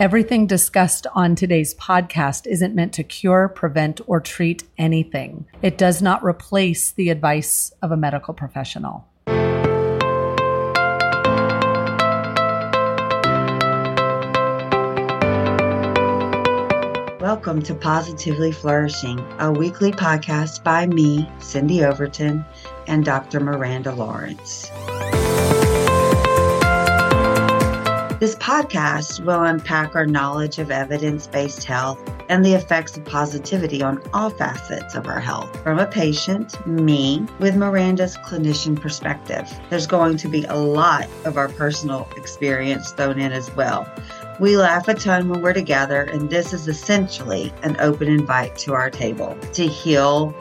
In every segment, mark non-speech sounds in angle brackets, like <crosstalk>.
Everything discussed on today's podcast isn't meant to cure, prevent, or treat anything. It does not replace the advice of a medical professional. Welcome to Positively Flourishing, a weekly podcast by me, Cyndi Overton, and Dr. Miranda Lawrence. This podcast will unpack our knowledge of evidence based health and the effects of positivity on all facets of our health. From a patient, me, with Miranda's clinician perspective. There's going to be a lot of our personal experience thrown in as well. We laugh a ton when we're together, and this is essentially an open invite to our table to heal,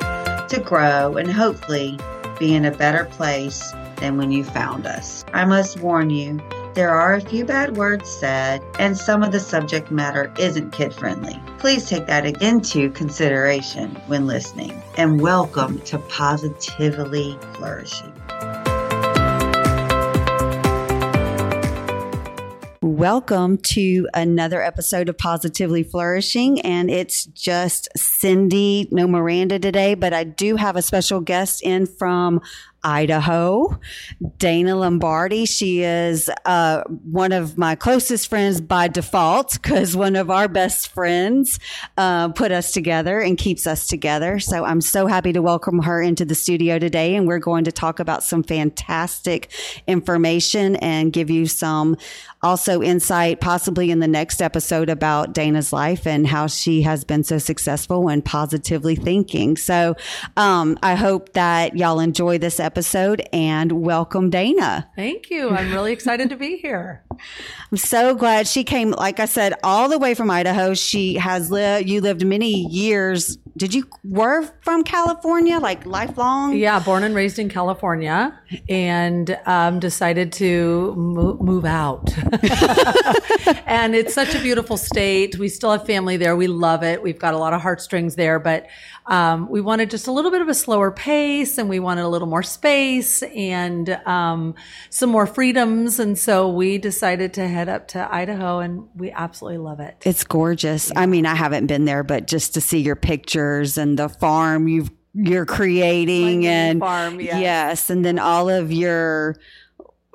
to grow, and hopefully be in a better place than when you found us. I must warn you, there are a few bad words said, and some of the subject matter isn't kid friendly. Please take that into consideration when listening. And welcome to Positively Flourishing. Welcome to another episode of Positively Flourishing. And it's just Cyndi, no Miranda today, but I do have a special guest in from Idaho, Dana Lombardi. She is uh, one of my closest friends by default because one of our best friends uh, put us together and keeps us together. So I'm so happy to welcome her into the studio today. And we're going to talk about some fantastic information and give you some also insight, possibly in the next episode about Dana's life and how she has been so successful and positively thinking. So um, I hope that y'all enjoy this episode episode and welcome Dana. Thank you. I'm really excited to be here. I'm so glad she came, like I said, all the way from Idaho. She has lived, you lived many years. Did you were from California, like lifelong? Yeah, born and raised in California and um, decided to move, move out. <laughs> and it's such a beautiful state. We still have family there. We love it. We've got a lot of heartstrings there, but um, we wanted just a little bit of a slower pace and we wanted a little more space and um, some more freedoms. And so we decided to head up to Idaho and we absolutely love it. It's gorgeous. Yeah. I mean, I haven't been there, but just to see your pictures and the farm you've you're creating and farm, yes. yes, and then all of your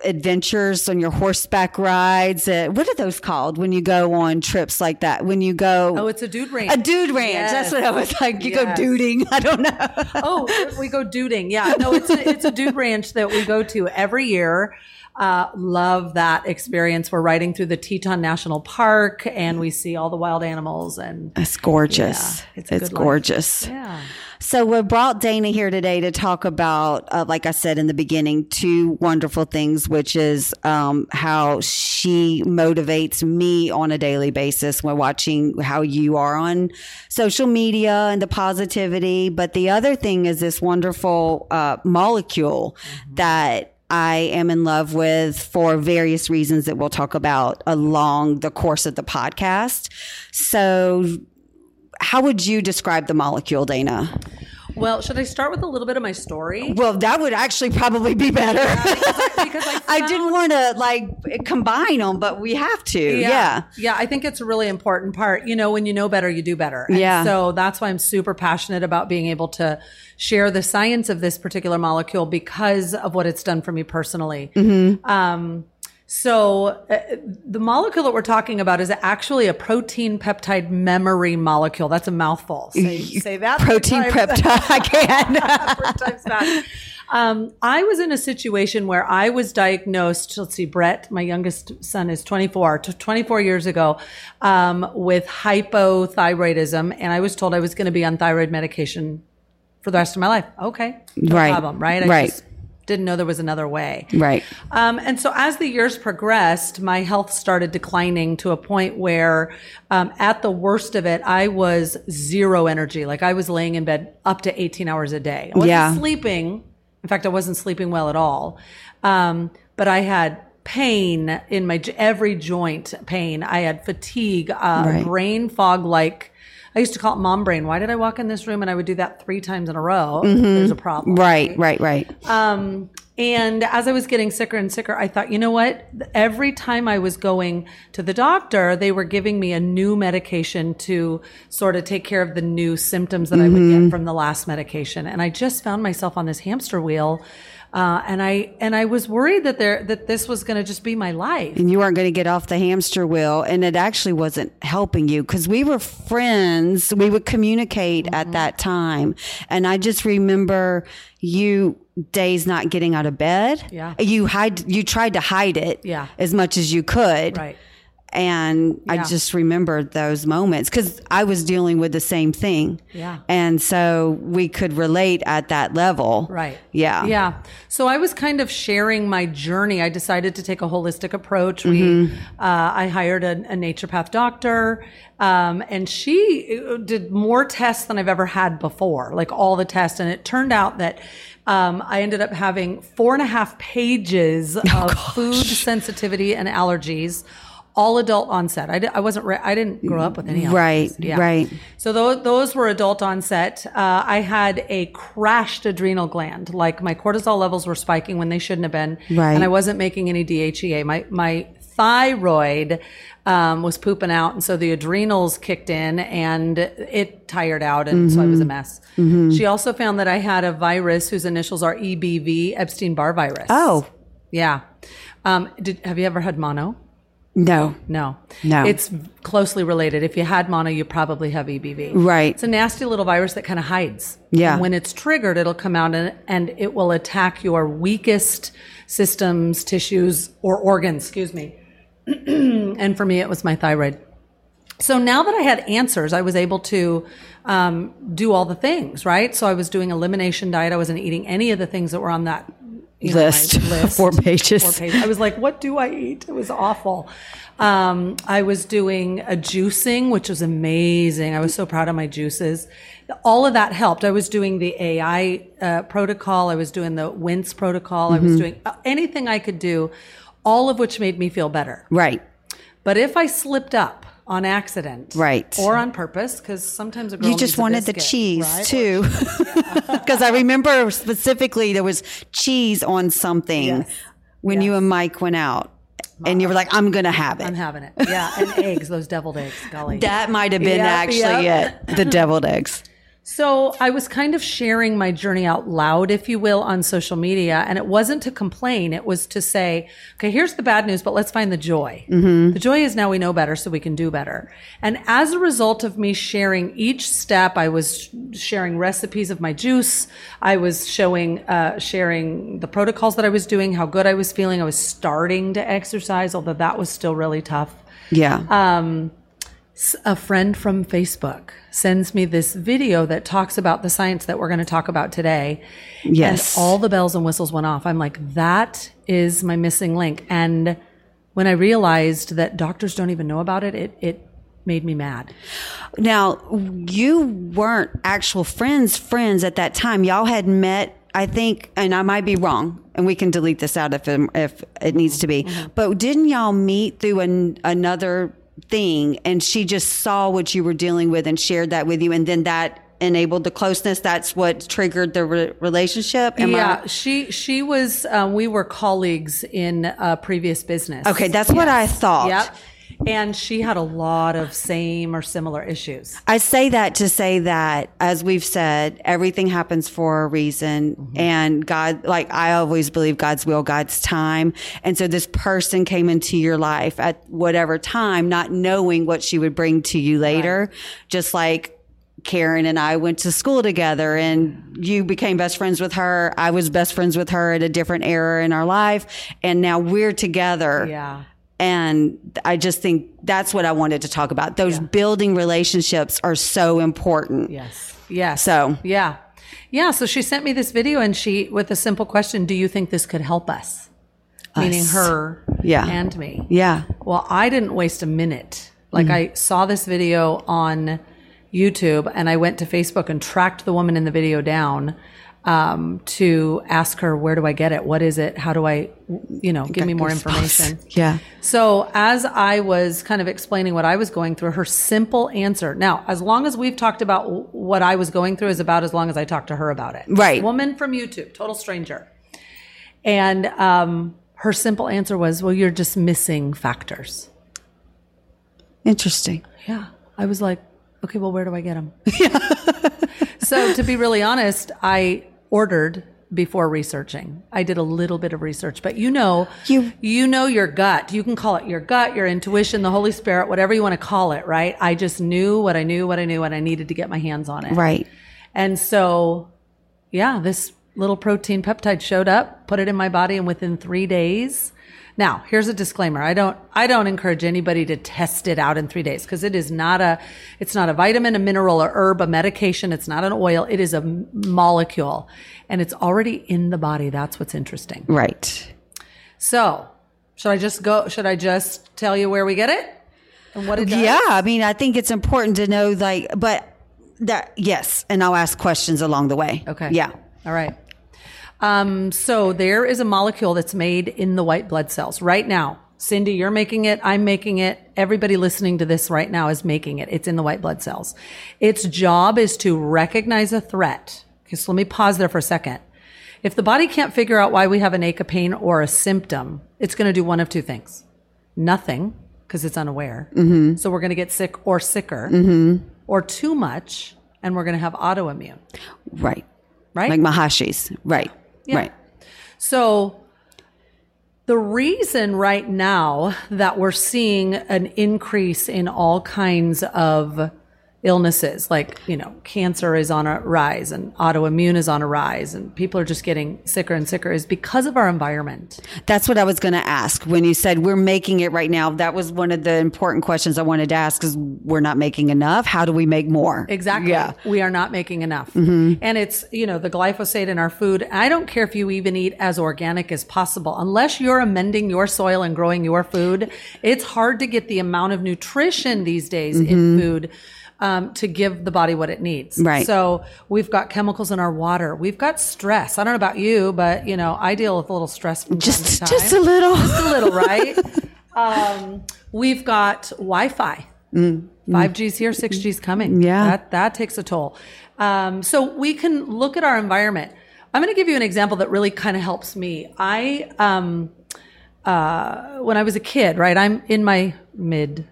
adventures on your horseback rides. Uh, what are those called when you go on trips like that? When you go, oh, it's a dude ranch. A dude ranch. Yes. That's what I was like. You yes. go duding. <laughs> I don't know. oh, we go duding. Yeah, no, it's a, it's a dude ranch that we go to every year. Uh, love that experience. We're riding through the Teton National Park and we see all the wild animals and it's gorgeous. Yeah, it's, it's gorgeous. Life. Yeah. So we brought Dana here today to talk about, uh, like I said in the beginning, two wonderful things, which is um, how she motivates me on a daily basis when watching how you are on social media and the positivity. But the other thing is this wonderful uh, molecule mm-hmm. that I am in love with for various reasons that we'll talk about along the course of the podcast. So how would you describe the molecule, Dana? Well, should I start with a little bit of my story? Well, that would actually probably be better. Yeah, because, I, because I, <laughs> I, didn't want to like combine them, but we have to. Yeah. yeah. yeah. I think it's a really important part. You know, when you know better, you do better. And yeah. So that's why I'm super passionate about being able to share the science of this particular molecule because of what it's done for me personally. Mm-hmm. Um, so uh, the molecule that we're talking about is actually a protein peptide memory molecule. That's a mouthful. Say, <laughs> say that. Protein peptide. <laughs> I can. <laughs> Um, I was in a situation where I was diagnosed. Let's see, Brett, my youngest son is 24, 24 years ago, um, with hypothyroidism, and I was told I was going to be on thyroid medication for the rest of my life. Okay, no right, problem, right? I right. Just, didn't know there was another way. Right. Um, and so as the years progressed, my health started declining to a point where, um, at the worst of it, I was zero energy. Like I was laying in bed up to 18 hours a day. I wasn't yeah. sleeping. In fact, I wasn't sleeping well at all. Um, but I had pain in my every joint pain. I had fatigue, uh, right. brain fog like I used to call it mom brain. Why did I walk in this room and I would do that three times in a row? Mm-hmm. There's a problem. Right, right, right. Um, And as I was getting sicker and sicker, I thought, you know what? Every time I was going to the doctor, they were giving me a new medication to sort of take care of the new symptoms that I would get from the last medication. And I just found myself on this hamster wheel. Uh, and I and I was worried that there that this was going to just be my life. and you weren't going to get off the hamster wheel and it actually wasn't helping you because we were friends we would communicate Mm-hmm. at that time and i just remember you days not getting out of bed Yeah. you hide you tried to hide it Yeah. as much as you could Right. And i just remembered those moments because i was dealing with the same thing Yeah. and so we could relate at that level Right. yeah Yeah. So I was kind of sharing my journey. I decided to take a holistic approach. Mm-hmm. We, uh, I hired a, a naturopath doctor, um, and she uh, did more tests than I've ever had before, like all the tests. And it turned out that um, I ended up having four and a half pages <laughs> Oh, of food sensitivity and allergies. All adult onset. I, di- I wasn't. Re- I didn't grow up with any. Right, allergies. right. So those, those were adult onset. Uh, I had a crashed adrenal gland. Like my cortisol levels were spiking when they shouldn't have been. Right. And I wasn't making any DHEA. My, my thyroid, um, was pooping out. And so the adrenals kicked in and it tired out. And so I Mm-hmm. was a mess. She also found that I had a virus whose initials are EBV, Epstein Barr virus. Oh. Yeah. Um, did, have you ever had mono? No No. No. It's closely related. If you had mono, you probably have EBV. Right. It's a nasty little virus that kind of hides. Yeah. And when it's triggered, it'll come out and, and it will attack your weakest systems, tissues, or organs, excuse me. <clears throat> and for me, it was my thyroid. So now that I had answers, I was able to um, do all the things, right? So I was doing elimination diet. I wasn't eating any of the things that were on that you know, List. <laughs> list. Four pages. Four pages. I was like, what do I eat? It was awful. Um, I was doing a juicing, which was amazing. I was so proud of my juices. All of that helped. I was doing the AI uh, protocol. I was doing the WINCE protocol. I Mm-hmm. was doing uh, anything I could do, all of which made me feel better. right But if I slipped up on accident, Right. or on purpose, because sometimes a girl You just wanted the cheese right? too. Because <laughs> <laughs> I remember specifically there was cheese on something Yes. when you and Mike went out. And you were like, I'm going to have it. I'm having it. Yeah, and eggs, those deviled eggs. Golly. That might have been Yep, actually yep. it. The deviled eggs. So I was kind of sharing my journey out loud, if you will, on social media. And it wasn't to complain. It was to say, okay, here's the bad news, but let's find the joy. The joy is now we know better, so we can do better. And as a result of me sharing each step, I was sharing recipes of my juice. I was showing, uh, sharing the protocols that I was doing, how good I was feeling. I was starting to exercise, although that was still really tough Yeah. Uh, a friend from Facebook sends me this video that talks about the science that we're going to talk about today. Yes. And all the bells and whistles went off. I'm like, that is my missing link. And when I realized that doctors don't even know about it, it, it made me mad. Now, you weren't actual friends, friends at that time. Y'all had met, I think, and I might be wrong, and we can delete this out if it, if it needs to be. Mm-hmm. But didn't y'all meet through an, another thing, and she just saw what you were dealing with and shared that with you, and then that enabled the closeness? That's what triggered the re- relationship. Am I- yeah, she she was. Um, we were colleagues in a previous business. Okay, that's what I thought. Yep. And she had a lot of same or similar issues. I say that to say that, as we've said, everything happens for a reason. Mm-hmm. And God, like I always believe God's will, God's time. And so this person came into your life at whatever time, not knowing what she would bring to you later. Just like Karen and I went to school together and you became best friends with her. I was best friends with her at a different era in our life. And now we're together. Yeah. And I just think that's what I wanted to talk about. Those building relationships are so important. Yes. Yeah. So- yeah. Yeah. So she sent me this video and she, with a simple question, do you think this could help us? Meaning her Yeah. and me. Yeah. Well, I didn't waste a minute. Like mm-hmm. I saw this video on YouTube and I went to Facebook and tracked the woman in the video down um, to ask her, where do I get it? What is it? How do I, you know, give me more information? <laughs> Yeah. So as I was kind of explaining what I was going through, her simple answer. Now, as long as we've talked about what I was going through is about as long as I talked to her about it. Right. Woman from YouTube, total stranger. And um, her simple answer was, well, you're just missing factors. Interesting. Yeah. I was like, okay, well, where do I get them? <laughs> Yeah. so to be really honest, I ordered before researching. I did a little bit of research, but you know, You- you know your gut. You can call it your gut, your intuition, the Holy Spirit, whatever you want to call it, right? I just knew what I knew, what I knew, and I needed to get my hands on it. Right. And so, yeah, this little protein peptide showed up, put it in my body, and within three days. Now, here's a disclaimer. I don't, I don't encourage anybody to test it out in three days because it is not a, it's not a vitamin, a mineral, a herb, a medication. It's not an oil. It is a molecule and it's already in the body. That's what's interesting. Right. So should I just go, should I just tell you where we get it and what it does? Yeah. I mean, I think it's important to know, like, but that, yes. And I'll ask questions along the way. Okay. Yeah. All right. Um, so there is a molecule that's made in the white blood cells right now. Cyndi, you're making it. I'm making it. Everybody listening to this right now is making it. It's in the white blood cells. Its job is to recognize a threat. Okay, so let me pause there for a second. If the body can't figure out why we have an ache, a pain, or a symptom, it's going to do one of two things. Nothing, because it's unaware. So we're going to get sick or sicker, or too much, and we're going to have autoimmune, Right. right? Like Mahashi's. Right. Yeah. Right. So the reason right now that we're seeing an increase in all kinds of illnesses, like, you know, cancer is on a rise and autoimmune is on a rise and people are just getting sicker and sicker is because of our environment. That's what I was going to ask when you said we're making it right now. That was one of the important questions I wanted to ask because we're not making enough. How do we make more? Exactly. Yeah. We are not making enough. Mm-hmm. And it's, you know, the glyphosate in our food. I don't care if you even eat as organic as possible. Unless you're amending your soil and growing your food, it's hard to get the amount of nutrition these days in mm-hmm. food. Um, to give the body what it needs. Right. So we've got chemicals in our water. We've got stress. I don't know about you, but you know, I deal with a little stress from Just, time time just a little. just a little, right? <laughs> um, we've got Wi-Fi. 5G's here, 6G's coming. Yeah. That, that takes a toll. Um, so we can look at our environment. I'm going to give you an example that really kind of helps me. I, um, uh, when I was a kid, right, I'm in my mid,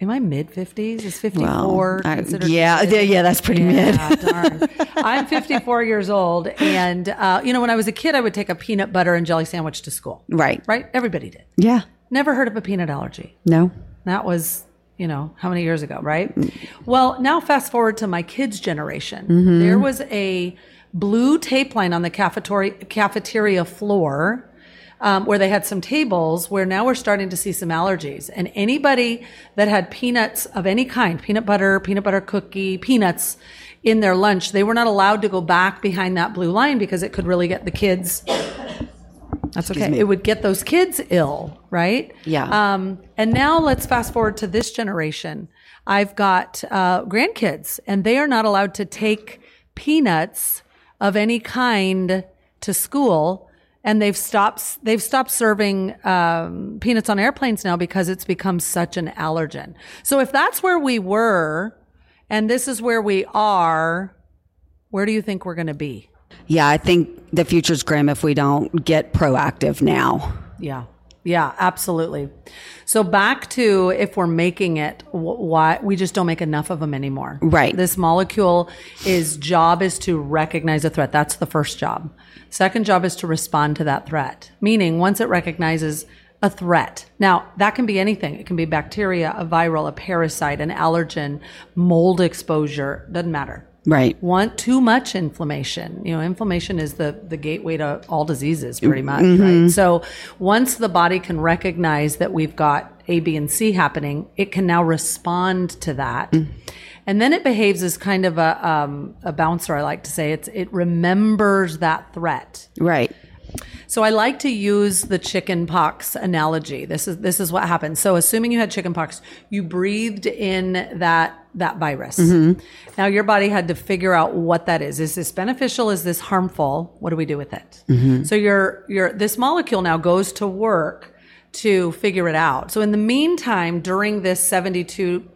in I mid 50s. Is 54 I- considered? yeah, yeah, yeah, that's pretty mid. Darn. I'm 54 years old. And, uh, you know, when I was a kid, I would take a peanut butter and jelly sandwich to school. Right. Right? Everybody did. Yeah. Never heard of a peanut allergy. No. That was, you know, how many years ago, right? Well, now fast forward to my kids' generation. There was a blue tape line on the cafeteria, cafeteria floor um, where they had some tables where now we're starting to see some allergies. And anybody that had peanuts of any kind, peanut butter, peanut butter cookie, peanuts in their lunch, they were not allowed to go back behind that blue line because it could really get the kids that's okay. It would get those kids ill, right? Yeah. Um, and now let's fast forward to this generation. I've got uh, grandkids, and they are not allowed to take peanuts of any kind to school, and they've stopped. They've stopped serving um, peanuts on airplanes now because it's become such an allergen. So if that's where we were, and this is where we are, where do you think we're going to be? Yeah, I think the future's grim if we don't get proactive now. Yeah. Yeah, absolutely. So back to if we're making it, wh- why we just don't make enough of them anymore. Right. This molecule is job is to recognize a threat. That's the first job. Second job is to respond to that threat. Meaning once it recognizes a threat. Now, that can be anything. It can be bacteria, a viral, a parasite, an allergen, mold exposure, doesn't matter Right. want too much inflammation. You know, inflammation is the the gateway to all diseases, pretty much. Right. So once the body can recognize that we've got A, B, and C happening, it can now respond to that. And then it behaves as kind of a um, a bouncer. I like to say it's it remembers that threat. Right. So I like to use the chicken pox analogy. This is this is what happens. So assuming you had chicken pox, you breathed in that that virus. Mm-hmm. Now your body had to figure out what that is. Is this beneficial? Is this harmful? What do we do with it? Mm-hmm. So your your this molecule now goes to work to figure it out. So in the meantime, during this 72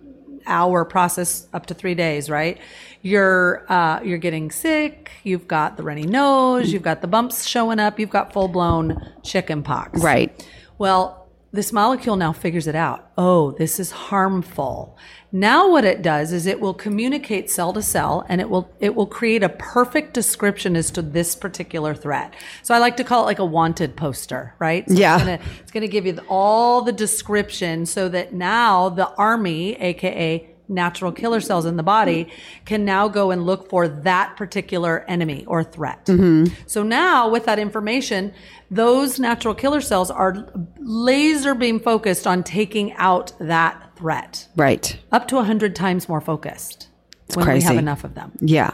hour process up to three days, right? You're uh, you're getting sick. You've got the runny nose. You've got the bumps showing up. You've got full blown chicken pox. Right. Well, this molecule now figures it out. Oh, this is harmful. Now what it does is it will communicate cell to cell and it will it will create a perfect description as to this particular threat. So I like to call it like a wanted poster, right? So Yeah. It's gonna, it's gonna give you all the description so that now the army, aka natural killer cells in the body, can now go and look for that particular enemy or threat. So now with that information, those natural killer cells are laser beam focused on taking out that threat Right. up to 100 times more focused it's when we have enough of them. Yeah.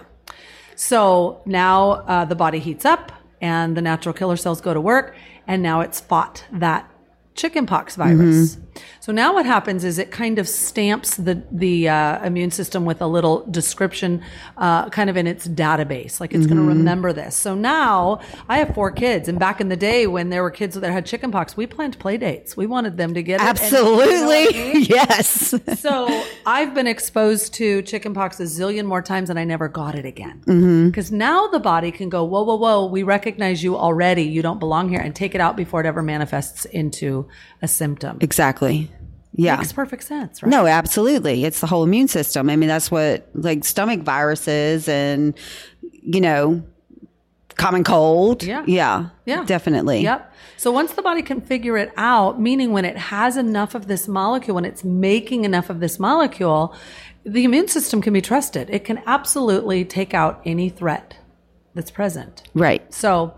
So now uh, the body heats up and the natural killer cells go to work, and now it's fought that chickenpox virus. So now what happens is it kind of stamps the the uh, immune system with a little description, uh, kind of in its database, like it's going to remember this. So now I have four kids, and back in the day when there were kids that had chickenpox, we planned play dates. We wanted them to get it. and- you know I Absolutely. mean? <laughs> yes. So I've been exposed to chickenpox a zillion more times and I never got it again. Mm-hmm. Because now the body can go, whoa, whoa, whoa, we recognize you already. You don't belong here and take it out before it ever manifests into a symptom. Exactly. Yeah. Makes perfect sense, right? No, absolutely. It's the whole immune system. I mean, that's what like stomach viruses and, you know, common cold. Yeah. Yeah. Yeah. Definitely. Yep. So once the body can figure it out, meaning when it has enough of this molecule, when it's making enough of this molecule, the immune system can be trusted. It can absolutely take out any threat that's present. Right. So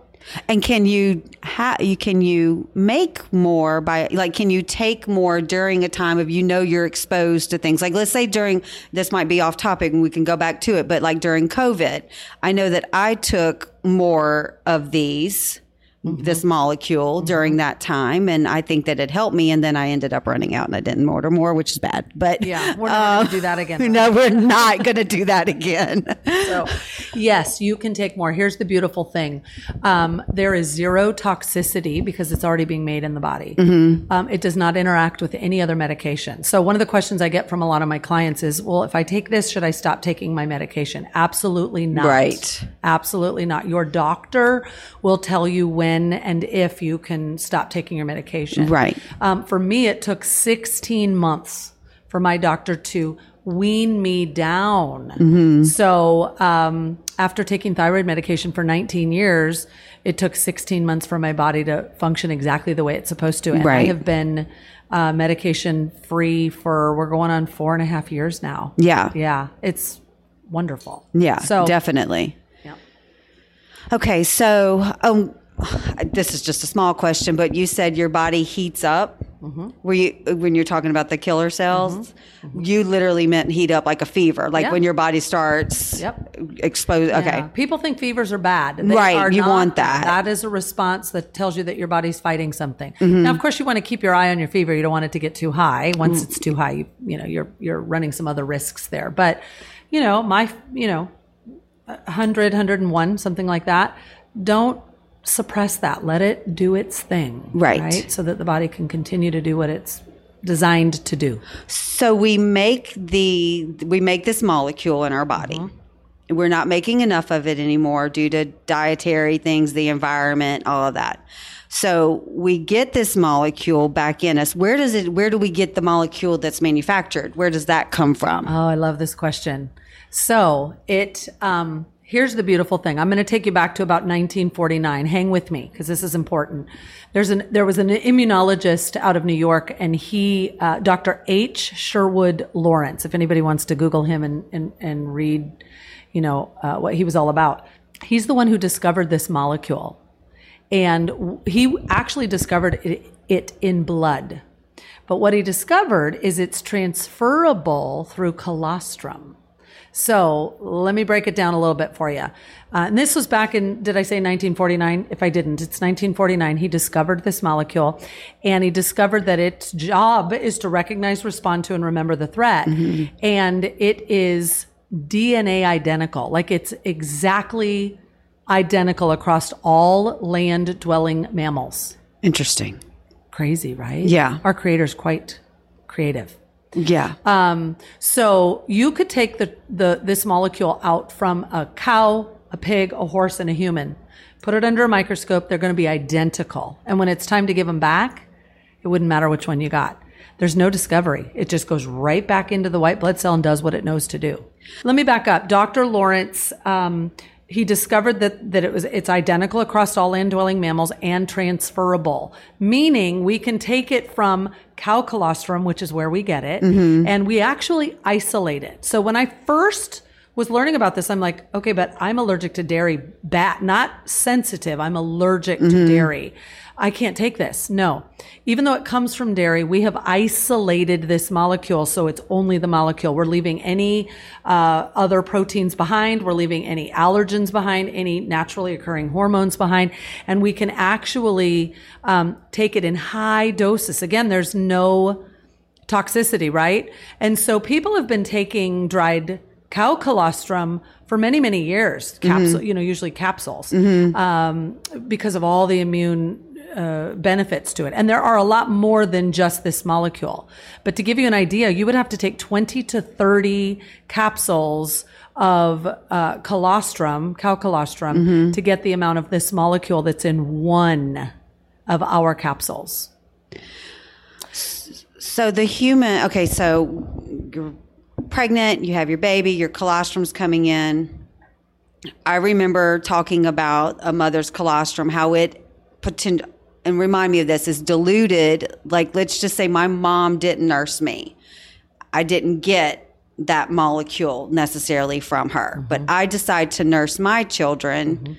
And can you ha- you can you make more by like can you take more during a time of you know you're exposed to things? Like let's say during this might be off topic and we can go back to it but like during COVID I know that I took more of these this molecule during that time and I think that it helped me and then I ended up running out and I didn't order more which is bad but yeah, we're not going to do that again. <laughs> no we're not going to do that again <laughs> So, yes, you can take more. Here's the beautiful thing um, there is zero toxicity because it's already being made in the body. Um, it does not interact with any other medication. So, one of the questions I get from a lot of my clients is well, if I take this, should I stop taking my medication? Absolutely not. Right. Absolutely not. Your doctor will tell you when and if you can stop taking your medication. Right. Um, for me, it took 16 months for my doctor to wean me down. Mm-hmm. So um, after taking thyroid medication for 19 years, it took 16 months for my body to function exactly the way it's supposed to. And I have been uh, medication free for, we're going on four and a half years now. Yeah. Yeah. It's wonderful. Yeah, So definitely. Yeah. Okay, so um, <sighs> this is just a small question, but you said your body heats up. Mm-hmm. Were you when you're talking about the killer cells? You literally meant heat up like a fever, like Yeah. when your body starts Yep. exposed. Okay, Yeah. People think fevers are bad. They Right, are you not. want that. That is a response that tells you that your body's fighting something. Mm-hmm. Now, of course, you want to keep your eye on your fever. You don't want it to get too high. Mm. Once it's too high, you, you know, you're, you're running some other risks there. But, you know, my, you know, 100, 101, something like that. Don't suppress that. Let it do its thing. Right. Right. So that the body can continue to do what it's designed to do. so we make the we make this molecule in our body. Mm-hmm. We're not making enough of it anymore due to dietary things, the environment, all of that. So we get this molecule back in us. Where does it? Where do we get the molecule that's manufactured? Where does that come from? Oh, I love this question. So it um, here's the beautiful thing. I'm going to take you back to about 1949. Hang with me because this is important. There's an there was an immunologist out of New York, and he uh, Dr. H. Sherwood Lawrence. If anybody wants to Google him and and, and read, you know uh, what he was all about. He's the one who discovered this molecule, and he actually discovered it, it in blood. But what he discovered is it's transferable through colostrum. So let me break it down a little bit for you. Uh, and this was back in, did I say 1949? If I didn't, it's 1949. He discovered this molecule and he discovered that its job is to recognize, respond to, and remember the threat. And it is DNA identical. Like it's exactly identical across all land dwelling mammals. Interesting. Crazy, right? Yeah. Our creator's quite creative. Yeah. Um, so you could take the, the this molecule out from a cow, a pig, a horse, and a human. Put it under a microscope. They're going to be identical. And when it's time to give them back, it wouldn't matter which one you got. There's no discovery. It just goes right back into the white blood cell and does what it knows to do. Let me back up. Dr. Lawrence, um, he discovered that, that it was, it's identical across all land dwelling mammals and transferable, meaning we can take it from cow colostrum, which is where we get it, mm-hmm. and we actually isolate it. So when I first was learning about this, I'm like, okay, but I'm allergic to dairy, bat, not sensitive. I'm allergic to mm-hmm. dairy. I can't take this. No. Even though it comes from dairy, we have isolated this molecule. So it's only the molecule. We're leaving any uh, other proteins behind. We're leaving any allergens behind, any naturally occurring hormones behind. And we can actually um, take it in high doses. Again, there's no toxicity, right? And so people have been taking dried cow colostrum for many, many years, capsule, you know, usually capsules, um, because of all the immune uh, benefits to it. And there are a lot more than just this molecule. But to give you an idea, you would have to take 20 to 30 capsules of uh, colostrum, cow colostrum, to get the amount of this molecule that's in one of our capsules. So the human, okay, so you're pregnant, you have your baby, your colostrum's coming in. I remember talking about a mother's colostrum, how it potent, and remind me of this, is diluted. Like, let's just say my mom didn't nurse me. I didn't get that molecule necessarily from her, but mm-hmm. I decide to nurse my children. Mm-hmm.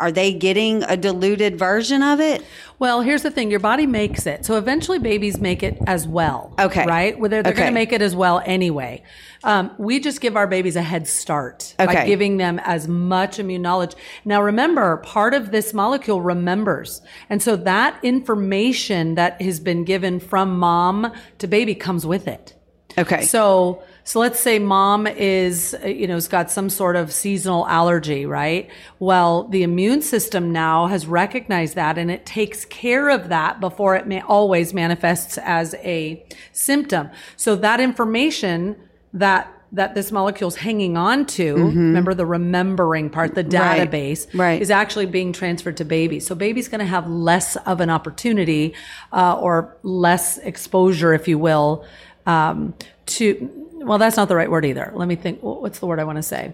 Are they getting a diluted version of it? Well, here's the thing: your body makes it, so eventually babies make it as well. Okay. right? They're, they're going to make it as well anyway. Um, we just give our babies a head start by giving them as much immune knowledge. Now, remember, part of this molecule remembers, and so that information that has been given from mom to baby comes with it. Okay. So, so let's say mom is, uh, you know, has got some sort of seasonal allergy, right? Well, the immune system now has recognized that and it takes care of that before it may always manifests as a symptom. So that information that that this molecule's hanging on to, remember the remembering part, the Right. database, Right. is actually being transferred to baby. So baby's going to have less of an opportunity uh, or less exposure, if you will, um, to. Well, that's not the right word either. Let me think. What's the word I want to say?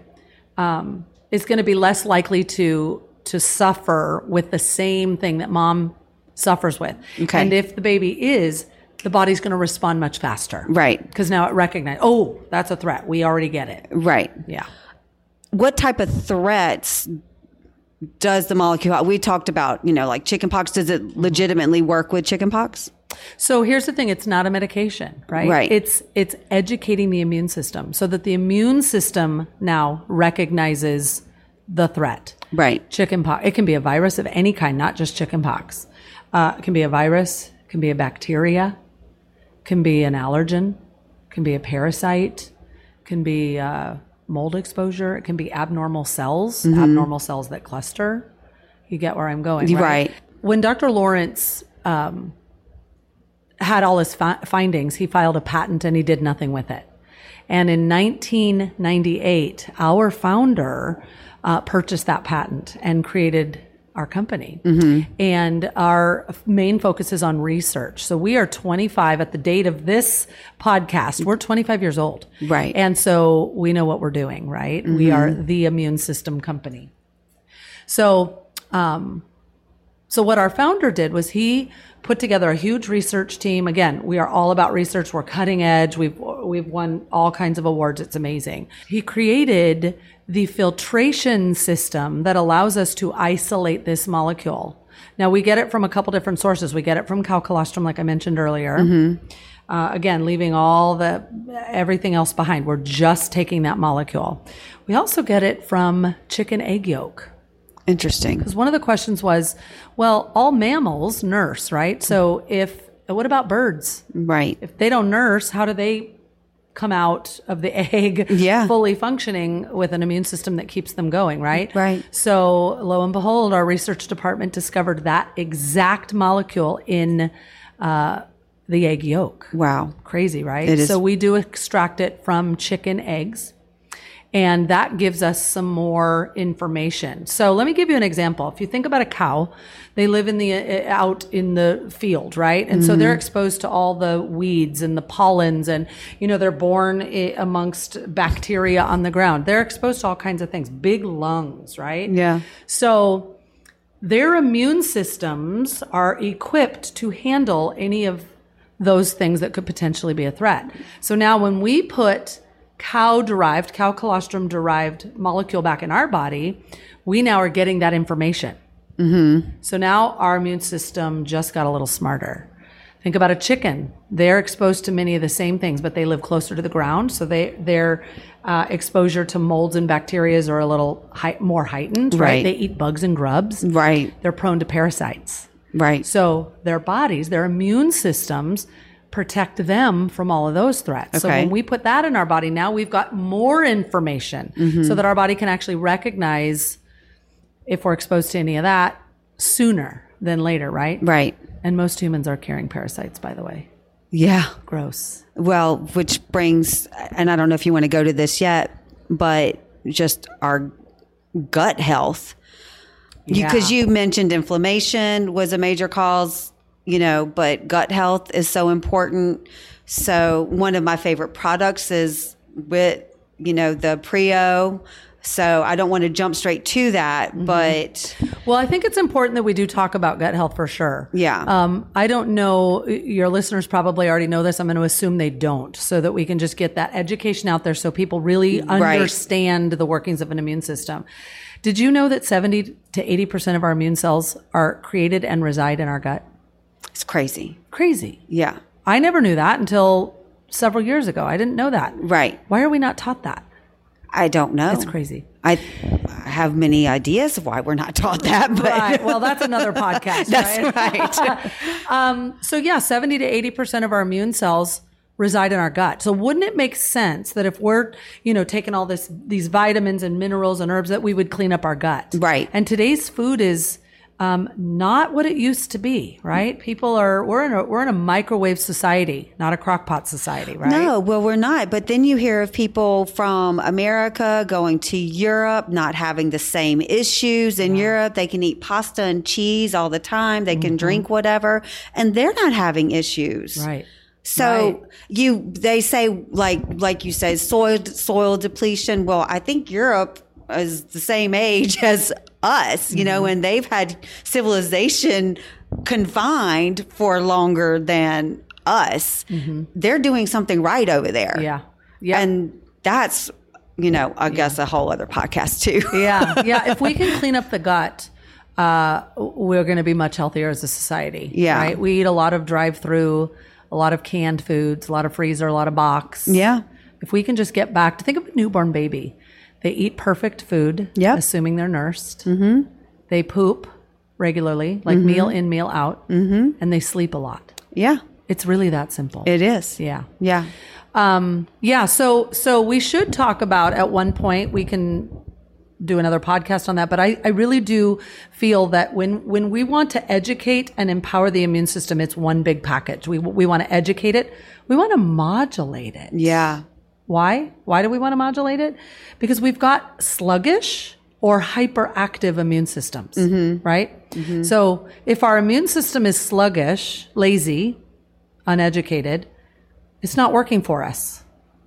Um, it's going to be less likely to to suffer with the same thing that mom suffers with. Okay. And if the baby is, the body's going to respond much faster. Right. Because now it recognizes, oh, that's a threat. We already get it. right. Yeah. what type of threats does the molecule we talked about you know like chickenpox does it legitimately work with chickenpox So here's the thing: it's not a medication, right? Right. It's it's educating the immune system so that the immune system now recognizes the threat. right Chickenpox. It can be a virus of any kind, not just chickenpox. Uh, it can be a virus. It can be a bacteria. Can be an allergen. Can be a parasite. Can be uh, mold exposure. It can be abnormal cells, abnormal cells that cluster. You get where I'm going, right? Right. When Dr. Lawrence um, had all his fi- findings, he filed a patent and he did nothing with it. And in 1998, our founder uh, purchased that patent and created our company. And our main focus is on research. So we are 25 at the date of this podcast. We're 25 years old. Right. And so we know what we're doing, right? We are the immune system company. So, um, so what our founder did was he put together a huge research team. Again, we are all about research. We're cutting edge. We've we've won all kinds of awards. It's amazing. He created the filtration system that allows us to isolate this molecule. Now we get it from a couple different sources. We get it from cow colostrum, like I mentioned earlier. Uh, again, leaving all the everything else behind. We're just taking that molecule. We also get it from chicken egg yolk. Interesting Because one of the questions was, well, all mammals nurse, right? So if what about birds? right If they don't nurse, how do they come out of the <laughs> egg Yeah. fully functioning with an immune system that keeps them going, right? Right. So lo and behold, our research department discovered that exact molecule in uh, the egg yolk. Wow. Crazy, right? It is. So we do extract it from chicken eggs. And that gives us some more information. So let me give you an example. If you think about a cow, they live in the uh, uh out in the field, right? And so they're mm-hmm. exposed to all the weeds and the pollens, and you know they're born eh, amongst bacteria on the ground. They're exposed to all kinds of things. Big lungs, right? Yeah. So their immune systems are equipped to handle any of those things that could potentially be a threat. So now when we put cow derived, cow colostrum derived molecule back in our body, we now are getting that information. So now our immune system just got a little smarter. Think about a chicken. They're exposed to many of the same things, but they live closer to the ground. So they, their uh, exposure to molds and bacteria are a little more heightened, right? Right. They eat bugs and grubs. Right. They're prone to parasites. Right. So their bodies, their immune systems protect them from all of those threats. So when we put that in our body, now we've got more information Mm-hmm. so that our body can actually recognize if we're exposed to any of that sooner than later, right? Right. And most humans are carrying parasites, by the way. Yeah. Gross. Well, which brings, and I don't know if you want to go to this yet, but just our gut health. Because Yeah. you mentioned inflammation was a major cause, you know, but gut health is so important. So, one of my favorite products is with, you know, the Prio. So, I don't want to jump straight to that, Mm-hmm. but Well, I think it's important that we do talk about gut health for sure. Yeah. Um, I don't know, your listeners probably already know this. I'm going to assume they don't, so that we can just get that education out there so people really Right. understand the workings of an immune system. Did you know that 70 to 80% of our immune cells are created and reside in our gut? It's crazy. Crazy. Yeah. I never knew that until several years ago. I didn't know that. Right. Why are we not taught that? I don't know. It's crazy. I I have many ideas of why we're not taught that, but Right. Well, that's another podcast. <laughs> that's right? right. <laughs> Um, so yeah, 70 to 80% of our immune cells reside in our gut. So wouldn't it make sense that if we're, you know, taking all this these vitamins and minerals and herbs that we would clean up our gut. Right. And today's food is um, not what it used to be, right? People are we're in a we're in a microwave society, not a crockpot society, right? No, well, we're not. But then you hear of people from America going to Europe, not having the same issues. In Europe, they can eat pasta and cheese all the time. They can drink whatever, and they're not having issues. Mm-hmm. Right. So you, they say like like you say, soil soil depletion. Well, I think Europe is the same age <laughs> as us, you Mm-hmm. know, and they've had civilization confined for longer than us. They're doing something right over there. Mm-hmm. Yeah. Yeah. and that's you know, I guess a whole other podcast too. <laughs> yeah. Yeah. If we can <laughs> clean up the gut, uh, we're going to be much healthier as a society. Yeah. Right. We eat a lot of drive through, a lot of canned foods, a lot of freezer, a lot of box. yeah. If we can just get back to think of a newborn baby, they eat perfect food, Yep. assuming they're nursed. Mm-hmm. They poop regularly, like meal in, meal out, mm-hmm. and they sleep a lot. Yeah. It's really that simple. It is. yeah. Yeah. Um, yeah. So, so we should talk about at one point, we can do another podcast on that, but I, I really do feel that when, when we want to educate and empower the immune system, it's one big package. We, we want to educate it. We want to modulate it. Yeah. Why? Why do we want to modulate it? Because we've got sluggish or hyperactive immune systems, mm-hmm. right? Mm-hmm. So if our immune system is sluggish, lazy, uneducated, it's not working for us.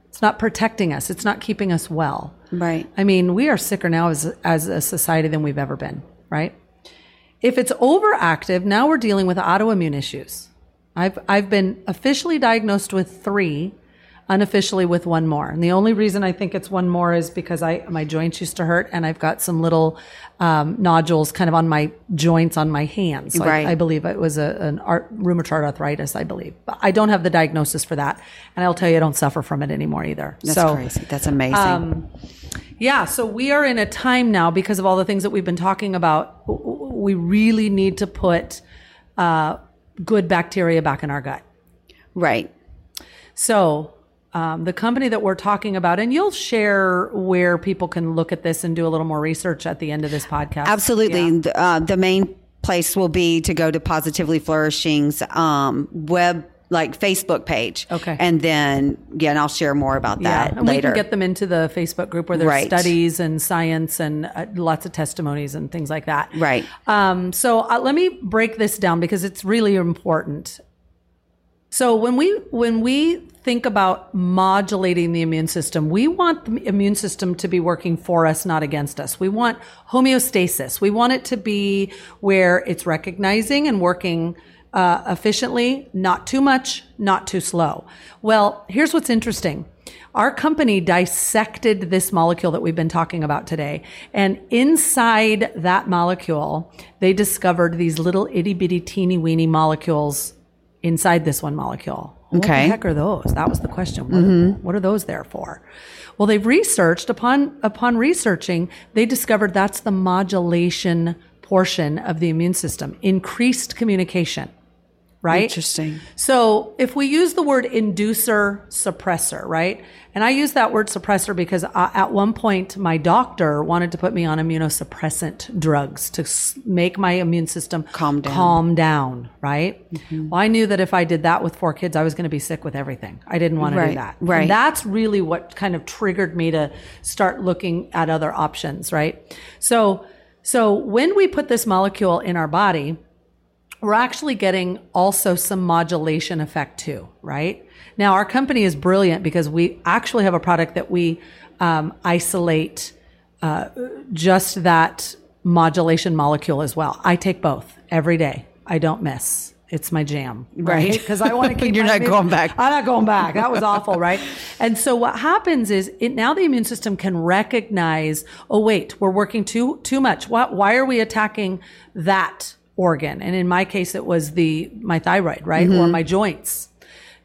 It's not protecting us. It's not keeping us well. Right. I mean, we are sicker now as, as a society than we've ever been, right? If it's overactive, now we're dealing with autoimmune issues. I've, I've been officially diagnosed with three, unofficially with one more. And the only reason I think it's one more is because I, my joints used to hurt and I've got some little um, nodules kind of on my joints on my hands. So I- Right. I, believe it was a, an art, rheumatoid arthritis, I believe. But I don't have the diagnosis for that. And I'll tell you, I don't suffer from it anymore either. That's so, crazy. That's amazing. yeah, so we are in a time now because of all the things that we've been talking about. We really need to put uh, good bacteria back in our gut. right. So, um, the company that we're talking about, and you'll share where people can look at this and do a little more research at the end of this podcast. Absolutely. The, Uh, the main place will be to go to Positively Flourishing's um, web like Facebook page. Okay. And then yeah, and I'll share more about that and we can get them into the Facebook group where there's Right. studies and science and uh, lots of testimonies and things like that. Right. Um, so uh, let me break this down because it's really important. So when we when we think about modulating the immune system, we want the immune system to be working for us, not against us. We want homeostasis. We want it to be where it's recognizing and working uh, efficiently, not too much, not too slow. Well, here's what's interesting. Our company dissected this molecule that we've been talking about today. And inside that molecule, they discovered these little itty bitty teeny weeny molecules inside this one molecule. What Okay. the heck are those? That was the question. What, mm-hmm. what are those there for? Well, they've researched upon upon researching, they discovered that's the modulation portion of the immune system, increased communication. Right? Interesting. So if we use the word inducer suppressor, right? And I use that word suppressor because uh, at one point my doctor wanted to put me on immunosuppressant drugs to s- make my immune system Calm down. calm down, right? Well, I knew that if I did that with four kids, I was going to be sick with everything. I didn't want to do that. right. And that's really what kind of triggered me to start looking at other options, right? So, so when we put this molecule in our body, we're actually getting also some modulation effect too, right? Now, our company is brilliant because we actually have a product that we um, isolate uh, just that modulation molecule as well. I take both every day. I don't miss. It's my jam, right? Right. <laughs> Because I want to <laughs> keep. You're not immune- going back. I'm not going back. That was awful, right? And so what happens is it now the immune system can recognize, oh wait, we're working too too much. What why are we attacking that organ? And in my case it was the my thyroid, right? Or Mm-hmm. my joints.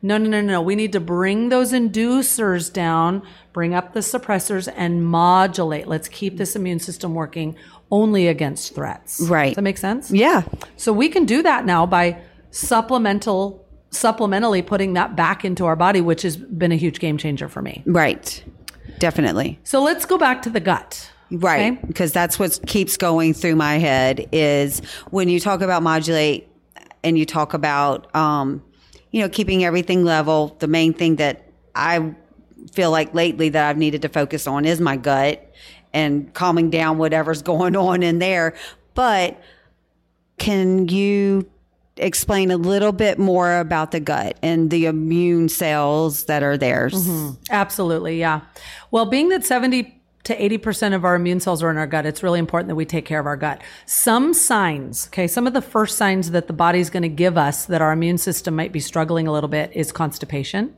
No, no, no, no. We need to bring those inducers down, bring up the suppressors and modulate. Let's keep this immune system working only against threats. Right. Does that make sense? Yeah. So we can do that now by supplemental supplementally putting that back into our body, which has been a huge game changer for me. Right. Definitely. So let's go back to the gut. Right. Okay? Because that's what keeps going through my head is when you talk about modulate and you talk about, um, you know, keeping everything level, the main thing that I feel like lately that I've needed to focus on is my gut and calming down whatever's <laughs> going on in there. But can you explain a little bit more about the gut and the immune cells that are there? Absolutely, yeah. Well, being that 70 to 80% of our immune cells are in our gut, it's really important that we take care of our gut. Some signs, okay, some of the first signs that the body's going to give us that our immune system might be struggling a little bit is constipation.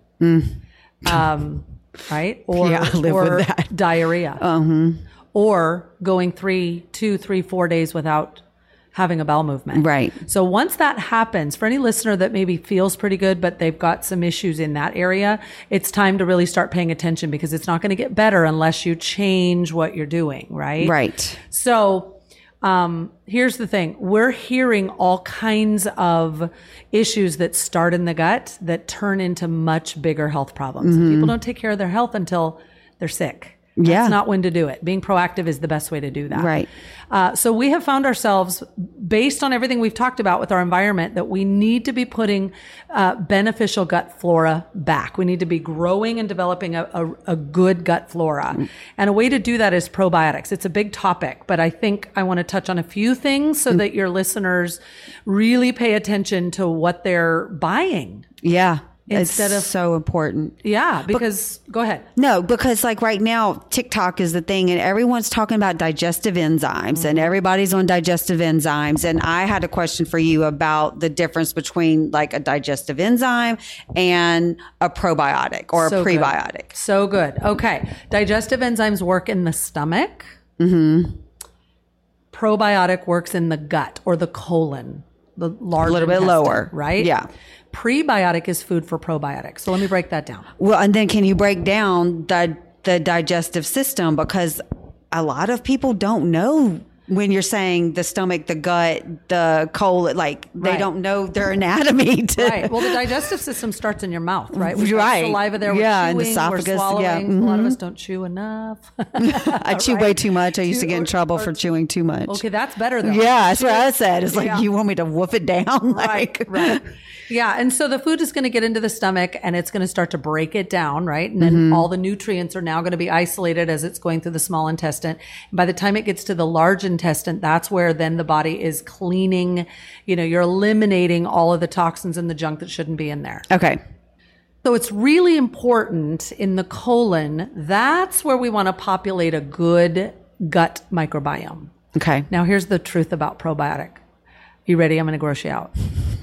Um, right? Or, <laughs> Mm. Yeah, I live with or diarrhea. Or going three, two, three, four days without having a bowel movement. Right. So once that happens, for any listener that maybe feels pretty good, but they've got some issues in that area, it's time to really start paying attention because it's not going to get better unless you change what you're doing, right? Right. So um, here's the thing we're hearing all kinds of issues that start in the gut that turn into much bigger health problems. Mm-hmm. People don't take care of their health until they're sick. Yeah. That's not when to do it. Being proactive is the best way to do that. Right. Uh, so we have found ourselves, based on everything we've talked about with our environment, that we need to be putting uh, beneficial gut flora back. We need to be growing and developing a, a, a good gut flora. And a way to do that is probiotics. It's a big topic, but I think I want to touch on a few things so that your listeners really pay attention to what they're buying. Yeah. Instead it's of- so important. Yeah, because go ahead. No, because like right now, TikTok is the thing, and everyone's talking about digestive enzymes, and everybody's on digestive enzymes. And I had a question for you about the difference between like a digestive enzyme and a probiotic or So a good. prebiotic. So good. Okay. Digestive enzymes work in the stomach. Mm-hmm. Probiotic works in the gut or the colon, the large A little bit lower. right? Yeah. Prebiotic is food for probiotics. So let me break that down. Well, and then can you break down the the digestive system because a lot of people don't know when you're saying the stomach, the gut, the colon, like they Right. don't know their anatomy <laughs> to. Right. Well, the digestive system starts in your mouth, right? We've Right. Saliva there. Yeah, and the esophagus, yeah. swallowing. A lot of Mhm. us don't chew enough. <laughs> I chew way too much. I used to get in or- trouble or- for chewing too much. okay, that's better though. Yeah, that's what I said. It's like Yeah. you want me to woof it down, <laughs> like right, right. Yeah, and so the food is going to get into the stomach and it's going to start to break it down, right? And then Mm-hmm. all the nutrients are now going to be isolated as it's going through the small intestine. By the time it gets to the large intestine, that's where then the body is cleaning, you know, you're eliminating all of the toxins and the junk that shouldn't be in there. Okay. So it's really important in the colon. That's where we want to populate a good gut microbiome. Okay. Now, here's the truth about probiotic. You ready? I'm going to gross you out. <laughs>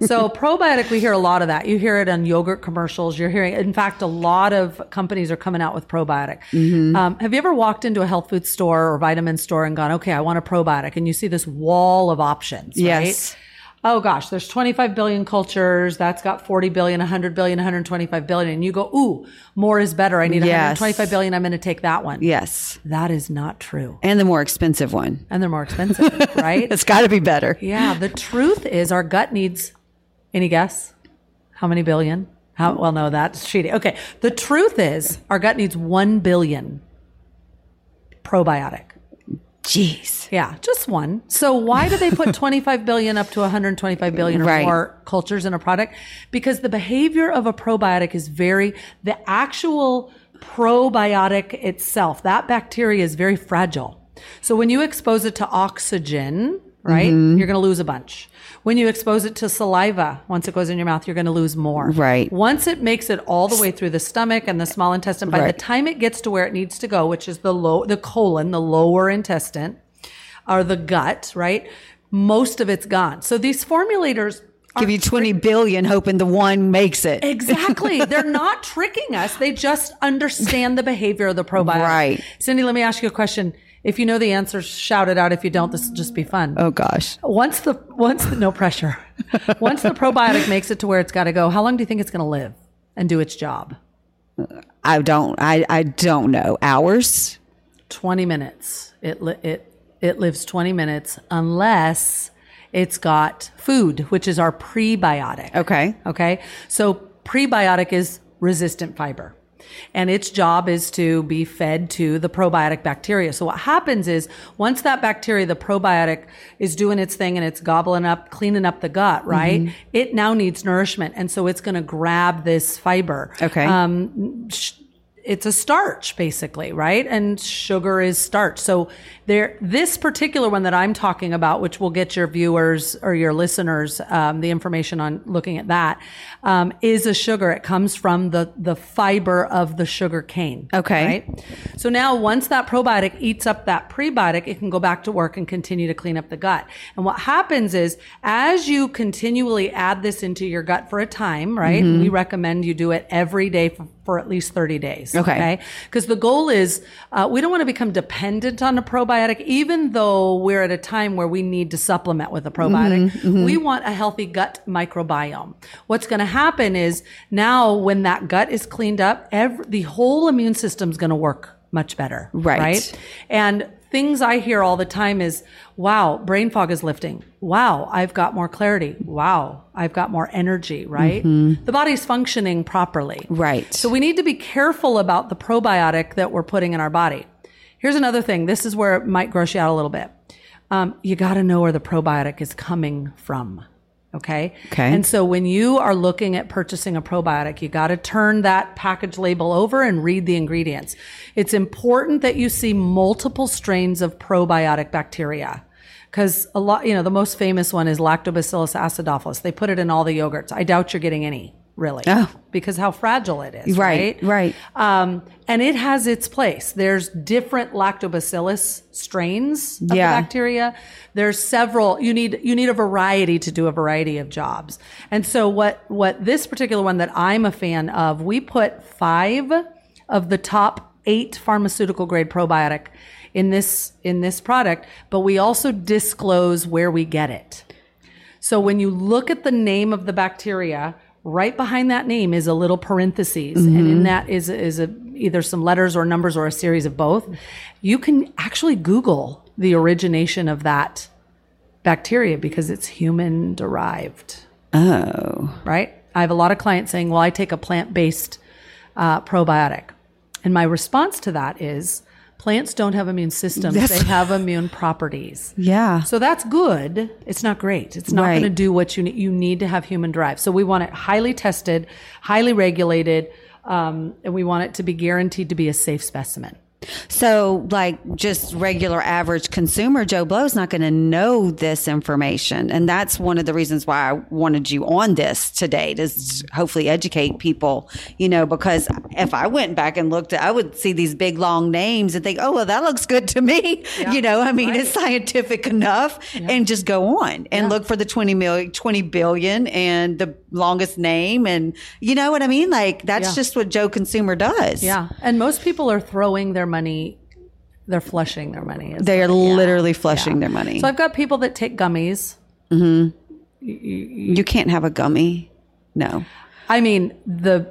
so, probiotic, we hear a lot of that. You hear it on yogurt commercials. You're hearing, in fact, a lot of companies are coming out with probiotic. Mm-hmm. Um, have you ever walked into a health food store or vitamin store and gone, okay, I want a probiotic? And you see this wall of options, Yes. right? Oh gosh, there's 25 billion cultures. That's got 40 billion, 100 billion, 125 billion. And you go, ooh, more is better. I need Yes. 125 billion. I'm going to take that one. Yes. That is not true. And the more expensive one. And they're more expensive, <laughs> right? It's got to be better. Yeah, the truth is our gut needs any guess? How many billion? How well no, that's cheating. Okay. The truth is our gut needs 1 billion probiotic. Jeez. Yeah, just one. So why do they put <laughs> 25 billion up to 125 billion or Right. more cultures in a product? Because the behavior of a probiotic is very the actual probiotic itself, that bacteria is very fragile. So when you expose it to oxygen, right, Mm-hmm. you're going to lose a bunch. When you expose it to saliva, once it goes in your mouth, you're going to lose more. Right. Once it makes it all the way through the stomach and the small intestine, by Right. the time it gets to where it needs to go, which is the low, the colon, the lower intestine, or the gut, right? Most of it's gone. So these formulators Give you 20 billion hoping the one makes it. Exactly. <laughs> They're not tricking us. They just understand the behavior of the probiotic. Right. Cyndi, let me ask you a question. If you know the answer, shout it out. If you don't, this will just be fun. Oh gosh. Once the once the, no pressure. <laughs> once the probiotic makes it to where it's got to go, how long do you think it's going to live and do its job? I don't I I don't know. Hours? 20 minutes. It li- it it lives 20 minutes unless it's got food, which is our prebiotic. Okay. Okay. So prebiotic is resistant fiber. And its job is to be fed to the probiotic bacteria. So what happens is once that bacteria, the probiotic is doing its thing and it's gobbling up, cleaning up the gut, right? Mm-hmm. It now needs nourishment. And so it's going to grab this fiber. Okay. Um, sh- it's a starch basically, right? And sugar is starch. So there, this particular one that I'm talking about, which will get your viewers or your listeners um, the information on looking at that, um, is a sugar. It comes from the the fiber of the sugar cane. Okay. Right. So now, once that probiotic eats up that prebiotic, it can go back to work and continue to clean up the gut. And what happens is, as you continually add this into your gut for a time, right? Mm-hmm. We recommend you do it every day for, for at least 30 days. Okay. Because the goal is, uh, we don't want to become dependent on a probiotic, even though we're at a time where we need to supplement with a probiotic. Mm-hmm, We want a healthy gut microbiome. What's going to happen is now when that gut is cleaned up, every, the whole immune system's going to work much better. Right. Right. And things I hear all the time is, wow, brain fog is lifting. Wow, I've got more clarity. Wow, I've got more energy, right? The body's functioning properly. Right. So we need to be careful about the probiotic that we're putting in our body. Here's another thing. This is where it might gross you out a little bit. Um, you got to know where the probiotic is coming from. Okay. Okay. And so when you are looking at purchasing a probiotic, you got to turn that package label over and read the ingredients. It's important that you see multiple strains of probiotic bacteria. Because a lot, you know, the most famous one is Lactobacillus acidophilus. They put it in all the yogurts. I doubt you're getting any, really, Oh. because how fragile it is. Right, right. Um, and it has its place. There's different lactobacillus strains of Yeah. the bacteria. There's several. You need you need a variety to do a variety of jobs. And so what what this particular one that I'm a fan of, we put five of the top eight pharmaceutical grade probiotic in this in this product, but we also disclose where we get it. So when you look at the name of the bacteria, right behind that name is a little parentheses, and in that is is a, either some letters or numbers or a series of both. You can actually Google the origination of that bacteria because it's human derived, Oh. right? I have a lot of clients saying, well, I take a plant based uh, probiotic. And my response to that is plants don't have immune systems, they have immune properties. Yeah. So that's good. It's not great. It's not Right. going to do what you need. You need to have human drive. So we want it highly tested, highly regulated, um, and we want it to be guaranteed to be a safe specimen. So, like, just regular average consumer Joe Blow's not going to know this information. And that's one of the reasons why I wanted you on this today to hopefully educate people, you know, because if I went back and looked I would see these big long names and think, oh, well, that looks good to me. <laughs> You know, I mean, it's scientific enough and just go on and look for the 20 million, 20 billion and the longest name. And you know what I mean? Like, that's Yeah. just what Joe Consumer does. Yeah. And most people are throwing their money, they're flushing their money. They are what- yeah. literally flushing Yeah. their money. So I've got people that take gummies. Mm-hmm. You can't have a gummy. No. I mean, the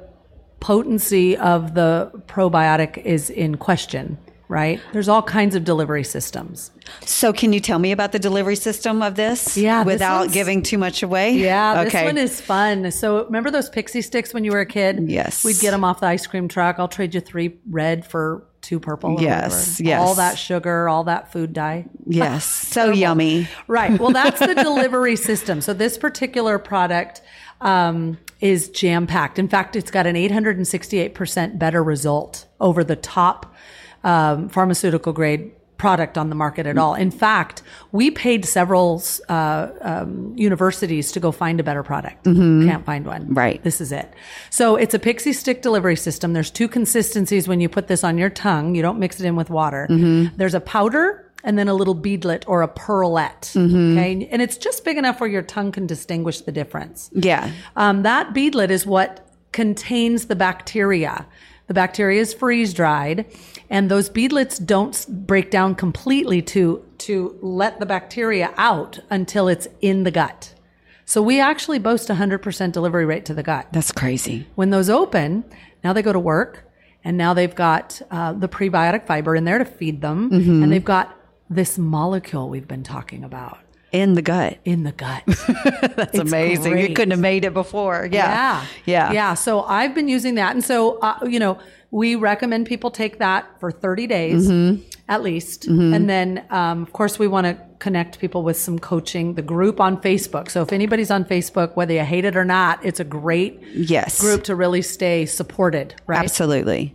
potency of the probiotic is in question, right? There's all kinds of delivery systems. So, can you tell me about the delivery system of this? Yeah, Without one's- giving too much away? Yeah, Okay. this one is fun. So remember those pixie sticks when you were a kid? Yes. We'd get them off the ice cream truck. I'll trade you three red for two purple. Yes, whatever. yes. All that sugar, all that food dye. yes. <laughs> So yummy. Right. Well, that's the <laughs> delivery system. So this particular product um, is jam packed. In fact, it's got an 868% better result over the top um, pharmaceutical grade product on the market at all. In fact, we paid several uh, um, universities to go find a better product. Can't find one. Right. This is it. So it's a pixie stick delivery system. There's two consistencies when you put this on your tongue. You don't mix it in with water. There's a powder and then a little beadlet or a pearlette. Okay. And it's just big enough where your tongue can distinguish the difference. Yeah. Um, that beadlet is what contains the bacteria. The bacteria is freeze dried, and those beadlets don't break down completely to to let the bacteria out until it's in the gut. So we actually boast a hundred percent delivery rate to the gut. That's crazy. When those open, now they go to work, and now they've got uh, the prebiotic fiber in there to feed them, and they've got this molecule we've been talking about In the gut. in the gut. <laughs> That's amazing. You couldn't have made it before. Yeah. Yeah. Yeah. Yeah. So I've been using that. And so, uh, you know, we recommend people take that for 30 days Mm-hmm. at least. And then, um, of course, we want to connect people with some coaching, the group on Facebook. So if anybody's on Facebook, whether you hate it or not, it's a great Yes. group to really stay supported, right? Absolutely.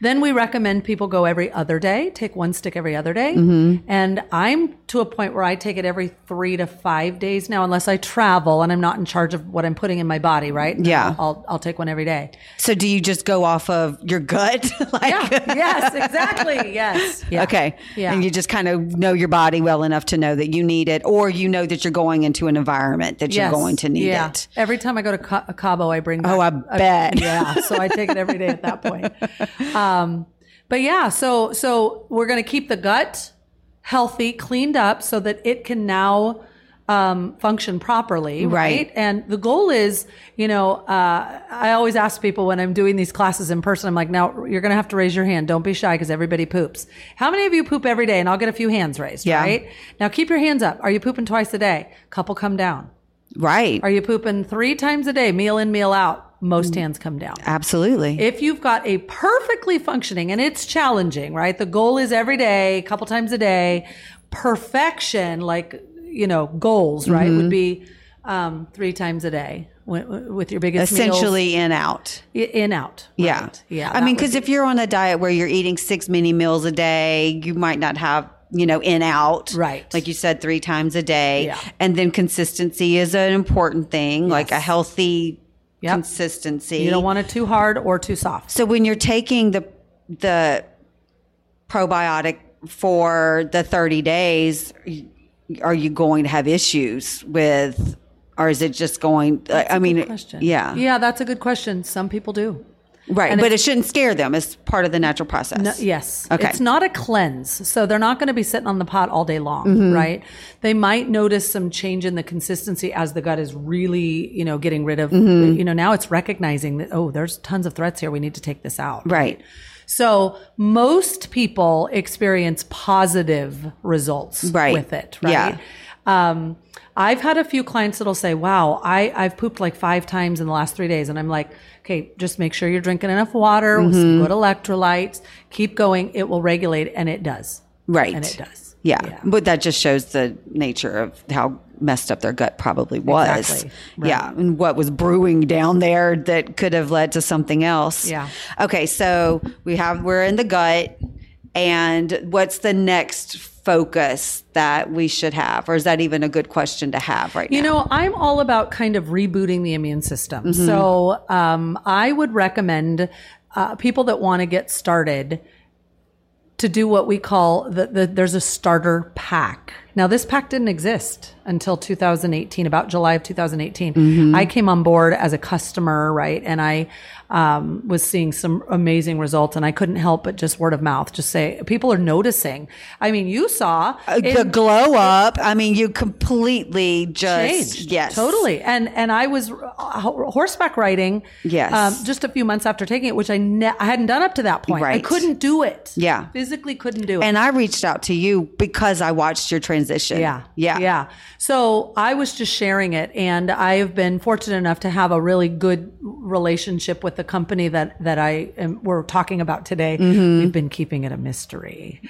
Then we recommend people go every other day, take one stick every other day. Mm-hmm. And I'm to a point where I take it every three to five days now, unless I travel and I'm not in charge of what I'm putting in my body, right? Yeah. I'll, I'll take one every day. So, do you just go off of your gut? <laughs> like, Yeah. yes, exactly. Yes. <laughs> Yeah. Okay. Yeah. And you just kind of know your body well enough to know that you need it, or you know that you're going into an environment that Yes. you're going to need it. yeah. it. Every time I go to Ca- Cabo, I bring back. Oh, I a- bet. yeah. So I take it every day at that point. Um, <laughs> but yeah, so so we're going to keep the gut healthy, cleaned up, so that it can now um, function properly, Right. right? And the goal is, you know, uh, I always ask people when I'm doing these classes in person, I'm like, now you're going to have to raise your hand. Don't be shy because everybody poops. How many of you poop every day? And I'll get a few hands raised, Yeah. right? Now keep your hands up. Are you pooping twice a day? Couple come down. Right. Are you pooping three times a day, meal in, meal out? Most hands come down. Absolutely. If you've got a perfectly functioning, and it's challenging, right? The goal is every day, a couple times a day. Perfection, like, you know, goals, right, Mm-hmm. would be um, three times a day with, with your biggest meals. Essentially in out. In out. Yeah. right. Yeah. I mean, because be- if you're on a diet where you're eating six mini meals a day, you might not have, you know, in out. Right. Like you said, three times a day. Yeah. And then consistency is an important thing, like a healthy Yep. consistency. you don't want it too hard or too soft. So when you're taking the the probiotic for the 30 days, are you going to have issues with, or is it just going? I mean, Question. yeah, Yeah, that's a good question. Some people do. Right. And but it shouldn't scare them. It's part of the natural process. no, yes. Okay. It's not a cleanse. So they're not going to be sitting on the pot all day long, Mm-hmm. right? They might notice some change in the consistency as the gut is really, you know, getting rid of, Mm-hmm. you know, now it's recognizing that, oh, there's tons of threats here. We need to take this out. Right. So most people experience positive results Right. with it, right? Yeah. Um, I've had a few clients that'll say, wow, I, I've pooped like five times in the last three days. And I'm like, okay, just make sure you're drinking enough water with some good electrolytes. Keep going. It will regulate. And it does. Right. And it does. Yeah. But that just shows the nature of how messed up their gut probably was. Exactly. Right. Yeah. And what was brewing down there that could have led to something else. Yeah. Okay. So we have, we're in the gut. And what's the next focus that we should have? Or is that even a good question to have right You now? You know, I'm all about kind of rebooting the immune system. So um, I would recommend uh, people that want to get started to do what we call the, the there's a starter pack. Now this pack didn't exist until 2018, about July of 2018. I came on board as a customer, right, and I um, was seeing some amazing results, and I couldn't help but just word of mouth, just say people are noticing. I mean, you saw the in- glow up. I mean, you completely just, changed. yes. totally. And and I was uh, horseback riding. Yes. um, just a few months after taking it, which I ne- I hadn't done up to that point. Right. I couldn't do it. Yeah. physically couldn't do it. And I reached out to you because I watched your transition. Yeah, Yeah. yeah. So I was just sharing it, and I have been fortunate enough to have a really good relationship with the company that that I am, we're talking about today. Mm-hmm. We've been keeping it a mystery.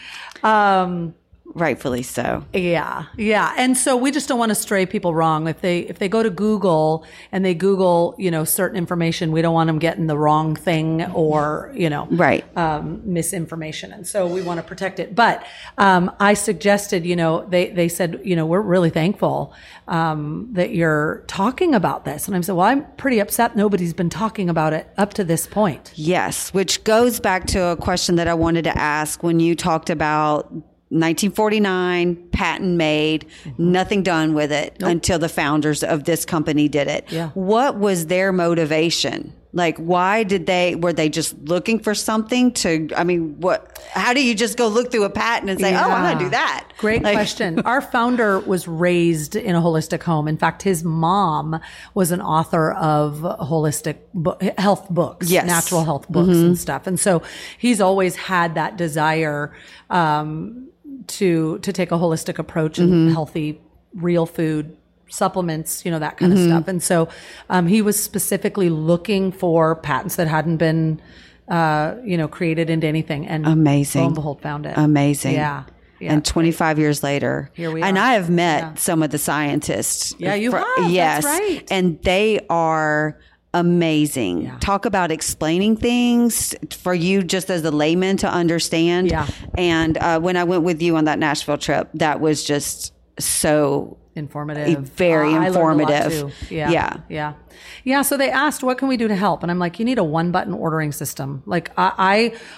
Um, Rightfully so. Yeah, yeah, and so we just don't want to stray people wrong. If they if they go to Google and they Google, you know, certain information, we don't want them getting the wrong thing or you know, Right. um, misinformation, and so we want to protect it. But um, I suggested, you know, they they said, you know, we're really thankful um, that you're talking about this, and I said, well, I'm pretty upset nobody's been talking about it up to this point. Yes, which goes back to a question that I wanted to ask when you talked about 1949 patent made, nothing done with it until the founders of this company did it. Yeah. What was their motivation? Like, why did they, were they just looking for something to, I mean, what, how do you just go look through a patent and say, oh, I'm going to do that? Great Like- question. <laughs> Our founder was raised in a holistic home. In fact, his mom was an author of holistic bo- health books, Yes. Mm-hmm. natural health books and stuff. And so he's always had that desire um, to to take a holistic approach and Mm-hmm. healthy, real food supplements, you know, that kind Mm-hmm. of stuff. And so um, he was specifically looking for patents that hadn't been, uh, you know, created into anything. And Amazing. lo and behold, found it. Amazing. Yeah. Yeah. And 25 years later, Here we are. and. I have met Yeah. some of the scientists. Yeah, you have. That's Yes, right. and they are amazing. Talk about explaining things for you just as a layman to understand. Yeah. And uh, when I went with you on that Nashville trip, that was just so informative. very Uh, I learned lot, informative. Yeah. Yeah. Yeah. Yeah. So they asked, what can we do to help? And I'm like, you need a one button ordering system. Like I,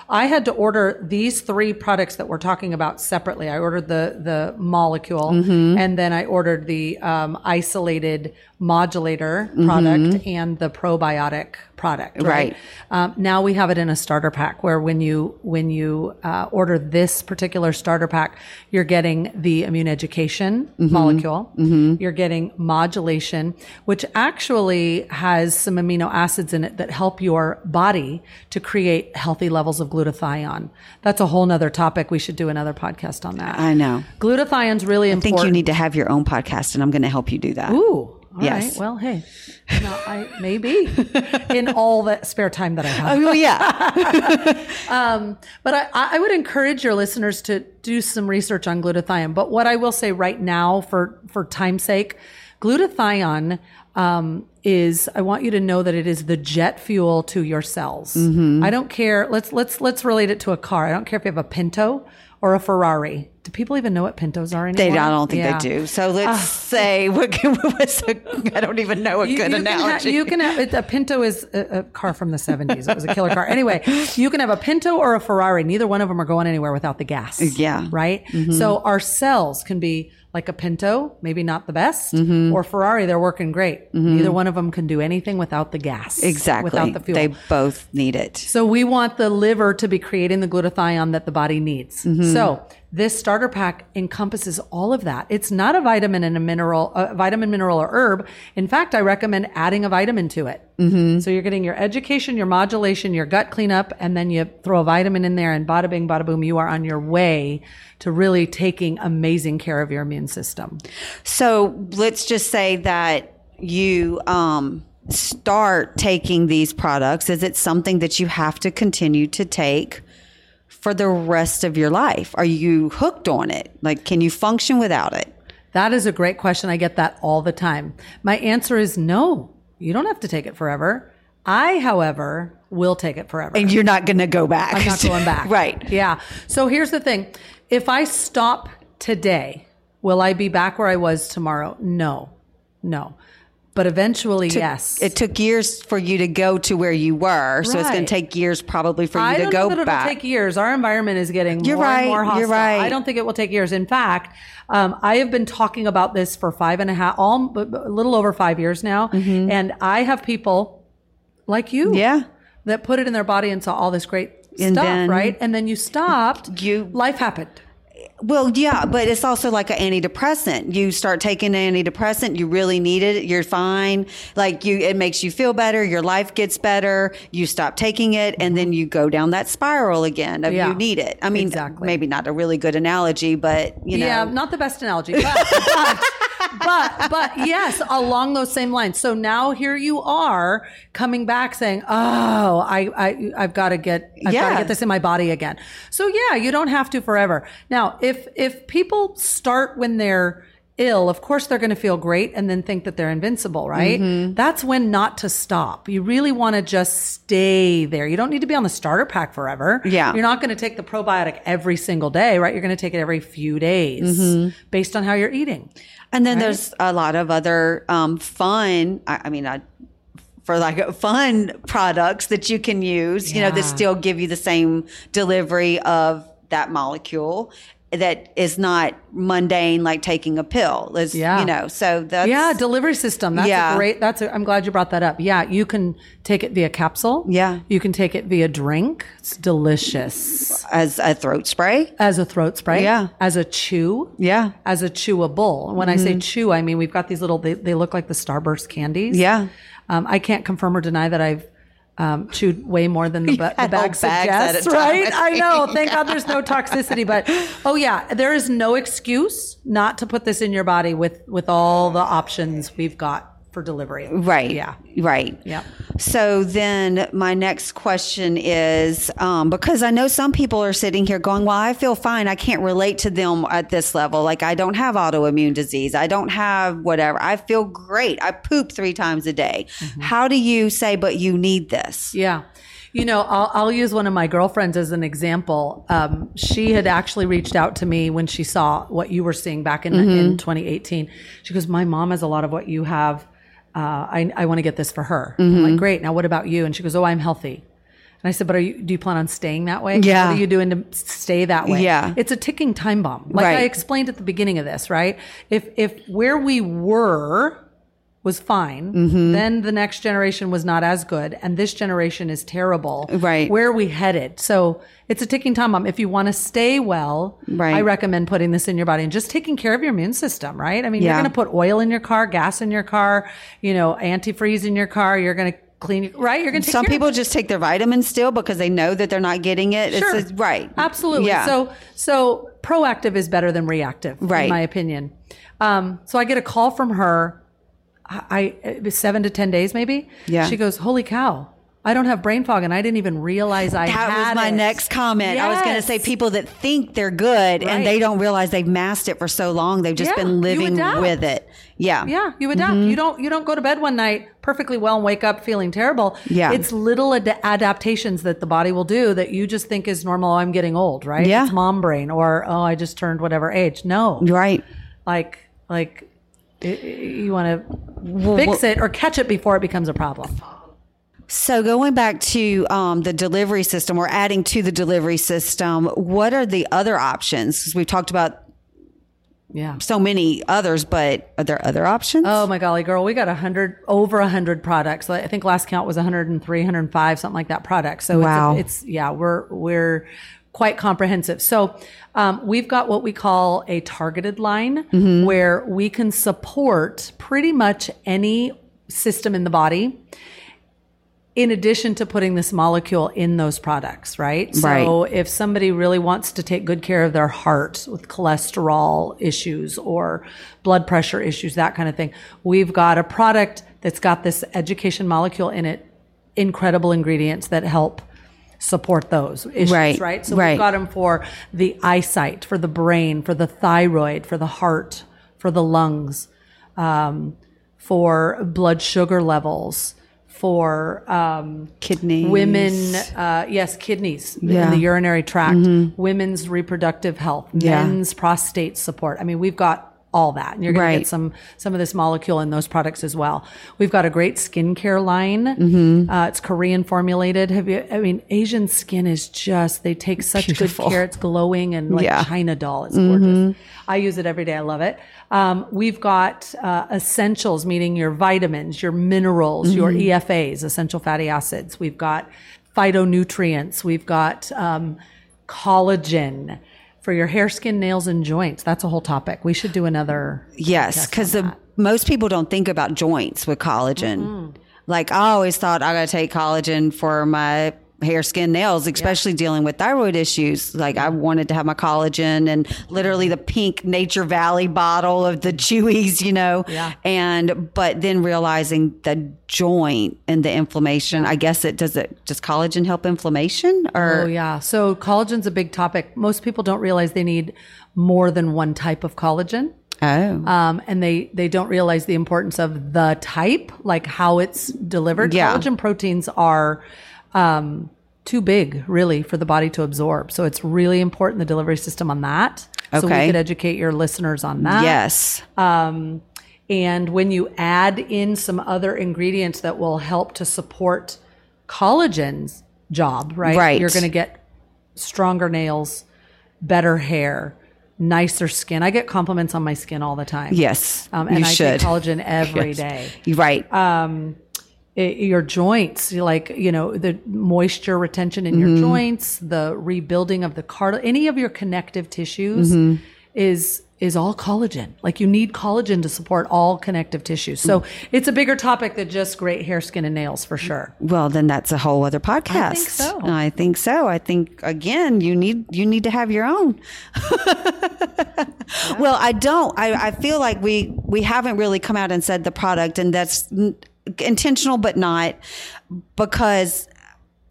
I, I had to order these three products that we're talking about separately. I ordered the, the molecule Mm-hmm. and then I ordered the, um, isolated modulator product and the probiotic product. Right. Mm-hmm. Right. Um, now we have it in a starter pack where when you when you uh, order this particular starter pack, you're getting the immune education molecule. You're getting modulation, which actually has some amino acids in it that help your body to create healthy levels of glutathione. That's a whole nother topic. We should do another podcast on that. I know. Glutathione's really I important. I think you need to have your own podcast, and I'm going to help you do that. Ooh. all Yes. right. Well, hey, no, I maybe in all the spare time that I have. Oh yeah, <laughs> <laughs> um, But I, I would encourage your listeners to do some research on glutathione. But what I will say right now, for for time's sake, glutathione um, is. I want you to know that it is the jet fuel to your cells. Mm-hmm. I don't care. Let's let's let's relate it to a car. I don't care if you have a Pinto or a Ferrari. Do people even know what Pintos are anymore? they. I don't think Yeah. Ah. they do. So let's say <laughs> what can, what's a, I don't even know a You- good you can ha- analogy. you can have a Pinto is a, a car from the 70s. It was a killer car. Anyway, you can have a Pinto or a Ferrari. Neither one of them are going anywhere without the gas. Yeah. Right. So our cells can be like a Pinto, maybe not the best, Mm-hmm. or Ferrari, they're working great. Neither one of them can do anything without the gas. Exactly. Without the fuel. They both need it. So we want the liver to be creating the glutathione that the body needs. Mm-hmm. So this starter pack encompasses all of that. It's not a vitamin and a mineral, a vitamin, mineral, or herb. In fact, I recommend adding a vitamin to it. Mm-hmm. So you're getting your education, your modulation, your gut cleanup, and then you throw a vitamin in there, and bada bing, bada boom, you are on your way to really taking amazing care of your immune system. So let's just say that you um, start taking these products. Is it something that you have to continue to take for the rest of your life? Are you hooked on it? Like, can you function without it? That is a great question. I get that all the time. My answer is no. You don't have to take it forever. I, however, will take it forever. And you're not going to go back. I'm not going back. <laughs> right. Yeah. So here's the thing. If I stop today, will I be back where I was tomorrow? No. No. But eventually, yes. It took years for you to go to where you were, so it's going to take years probably for you I to don't go know that it'll take years. Our environment is getting You're more right, and more you're hostile. right. I don't think it will take years. In fact, um, I have been talking about this for five and a half, all a little over five years now, and I have people like you, Mm-hmm. yeah. that put it in their body and saw all this great And stuff, then- right? And then you stopped. You- life happened. Well, yeah, but it's also like an antidepressant. You start taking an antidepressant, you really need it, you're fine. Like you it makes you feel better, your life gets better, you stop taking it, and then you go down that spiral again of Yeah, you need it. I mean, exactly. maybe not a really good analogy, but you know. Yeah, not the best analogy, <laughs> but, but, but, but yes, along those same lines. So now here you are coming back saying, "Oh, I, I, I've got to get, I've got Yeah. to get this in my body again." So yeah, you don't have to forever. Now, if if people start when they're ill, of course they're going to feel great and then think that they're invincible, right? Mm-hmm. That's when not to stop. You really want to just stay there. You don't need to be on the starter pack forever. Yeah. You're not going to take the probiotic every single day, right? You're going to take it every few days Mm-hmm. based on how you're eating. And then there's a lot of other um, fun, I, I mean, I, for like fun products that you can use, you know, that still give you the same delivery of that molecule that is not mundane like taking a pill. Is, Yeah. You know, so that's. Yeah, delivery system. That's Yeah. a great. That's. A, I'm glad you brought that up. Yeah, you can take it via capsule. Yeah. you can take it via drink. It's delicious as a throat spray. as a throat spray. Yeah. as a chew. Yeah. as a chewable. When I say chew, I mean we've got these little. They, they look like the Starburst candies. Yeah. Um, I can't confirm or deny that I've um, chewed way more than the, <laughs> ba- the bag suggests, right? I know. Thank God there's no toxicity. But oh yeah, there is no excuse not to put this in your body with with all the options we've got for delivery. Right. Yeah. Right. Yeah. So then my next question is um, because I know some people are sitting here going, well, I feel fine. I can't relate to them at this level. Like I don't have autoimmune disease. I don't have whatever. I feel great. I poop three times a day. How do you say, but you need this? Yeah. You know, I'll, I'll use one of my girlfriends as an example. Um, she had actually reached out to me when she saw what you were seeing back in, in 2018. She goes, My mom has a lot of what you have. Uh, I, I want to get this for her. I'm like, Great. Now, what about you? And she goes, Oh, I'm healthy. And I said, but are you, do you plan on staying that way? Yeah. What are you doing to stay that way? Yeah. It's a ticking time bomb. Like Right. I explained at the beginning of this, right? If, if where we were was fine, Mm-hmm. then the next generation was not as good. And this generation is terrible. Right. Where are we headed? So it's a ticking time bomb. If you want to stay well, Right. I recommend putting this in your body and just taking care of your immune system, right? I mean, Yeah. you're going to put oil in your car, gas in your car, you know, antifreeze in your car. You're going to clean, your right? You're going to Some people just take their vitamins still because they know that they're not getting it. Sure. It's, it's- right. Absolutely. Yeah. So so proactive is better than reactive, Right. in my opinion. Um, so I get a call from her. I, I seven to ten days maybe. Yeah. She goes, "Holy cow! I don't have brain fog, and I didn't even realize I That was my it." next comment. I was going to say people that think they're good Right. and they don't realize they've masked it for so long. They've just Yeah, been living with it. Yeah. Yeah, you adapt. Mm-hmm. You don't you don't go to bed one night perfectly well and wake up feeling terrible. Yeah. It's little ad- adaptations that the body will do that you just think is normal. Oh, I'm getting old, right? Yeah. It's mom brain or oh, I just turned whatever age. No. Right. like like you want to fix it or catch it before it becomes a problem. So going back to um, the delivery system or adding to the delivery system, what are the other options? Because We've talked about Yeah. so many others, but are there other options? Oh my golly, girl, we got a hundred over a hundred products. I think last count was 103, 105, something like that products. So Wow. it's, it's yeah, we're we're quite comprehensive. So um, we've got what we call a targeted line Mm-hmm. where we can support pretty much any system in the body in addition to putting this molecule in those products, right? So if somebody really wants to take good care of their heart with cholesterol issues or blood pressure issues, that kind of thing, we've got a product that's got this education molecule in it, incredible ingredients that help support those issues, Right, right? So right. we've got them for the eyesight, for the brain, for the thyroid, for the heart, for the lungs, um, for blood sugar levels, for um, Kidneys. women, uh, yes, kidneys Yeah. in the urinary tract, women's reproductive health, Yeah. men's prostate support. I mean, we've got all that, and you're going to get some some of this molecule in those products as well. We've got a great skincare line. Mm-hmm. Uh, it's Korean formulated. Have you? I mean, Asian skin is just they take such Beautiful. good care. It's glowing and like Yeah. Mm-hmm. China doll. It's gorgeous. I use it every day. I love it. Um, we've got uh, essentials, meaning your vitamins, your minerals, your Mm-hmm. EFAs, essential fatty acids. We've got phytonutrients. We've got um, collagen for your hair, skin, nails, and joints. That's a whole topic. We should do another. Yes, because most people don't think about joints with collagen. Mm-hmm. Like I always thought I got to take collagen for my hair, skin, nails, especially dealing with thyroid issues. Like I wanted to have my collagen and literally the pink Nature Valley bottle of the <laughs> Chewies, you know. Yeah. And but then realizing the joint and the inflammation. I guess it does it. Does collagen help inflammation or? Oh yeah. So collagen's a big topic. Most people don't realize they need more than one type of collagen. Oh. um, and they they don't realize the importance of the type, like how it's delivered. Yeah. Collagen proteins are um, too big, really, for the body to absorb. So it's really important the delivery system on that. Okay. So we could educate your listeners on that. yes. Um, and when you add in some other ingredients that will help to support collagen's job, right? Right. You're going to get stronger nails, better hair, nicer skin. I get compliments on my skin all the time. Yes. Um, and you I should. take collagen <laughs> every day. You're right. It- your joints, like, you know, the moisture retention in your mm-hmm. joints, the rebuilding of the cartilage, any of your connective tissues mm-hmm. is is all collagen. Like you need collagen to support all connective tissues. So it's a bigger topic than just great hair, skin, and nails for sure. Well, then that's a whole other podcast. I think so. I think so. I think again, you need you need to have your own. <laughs> Well, I don't. I, I feel like we we haven't really come out and said the product, and that's intentional, but not because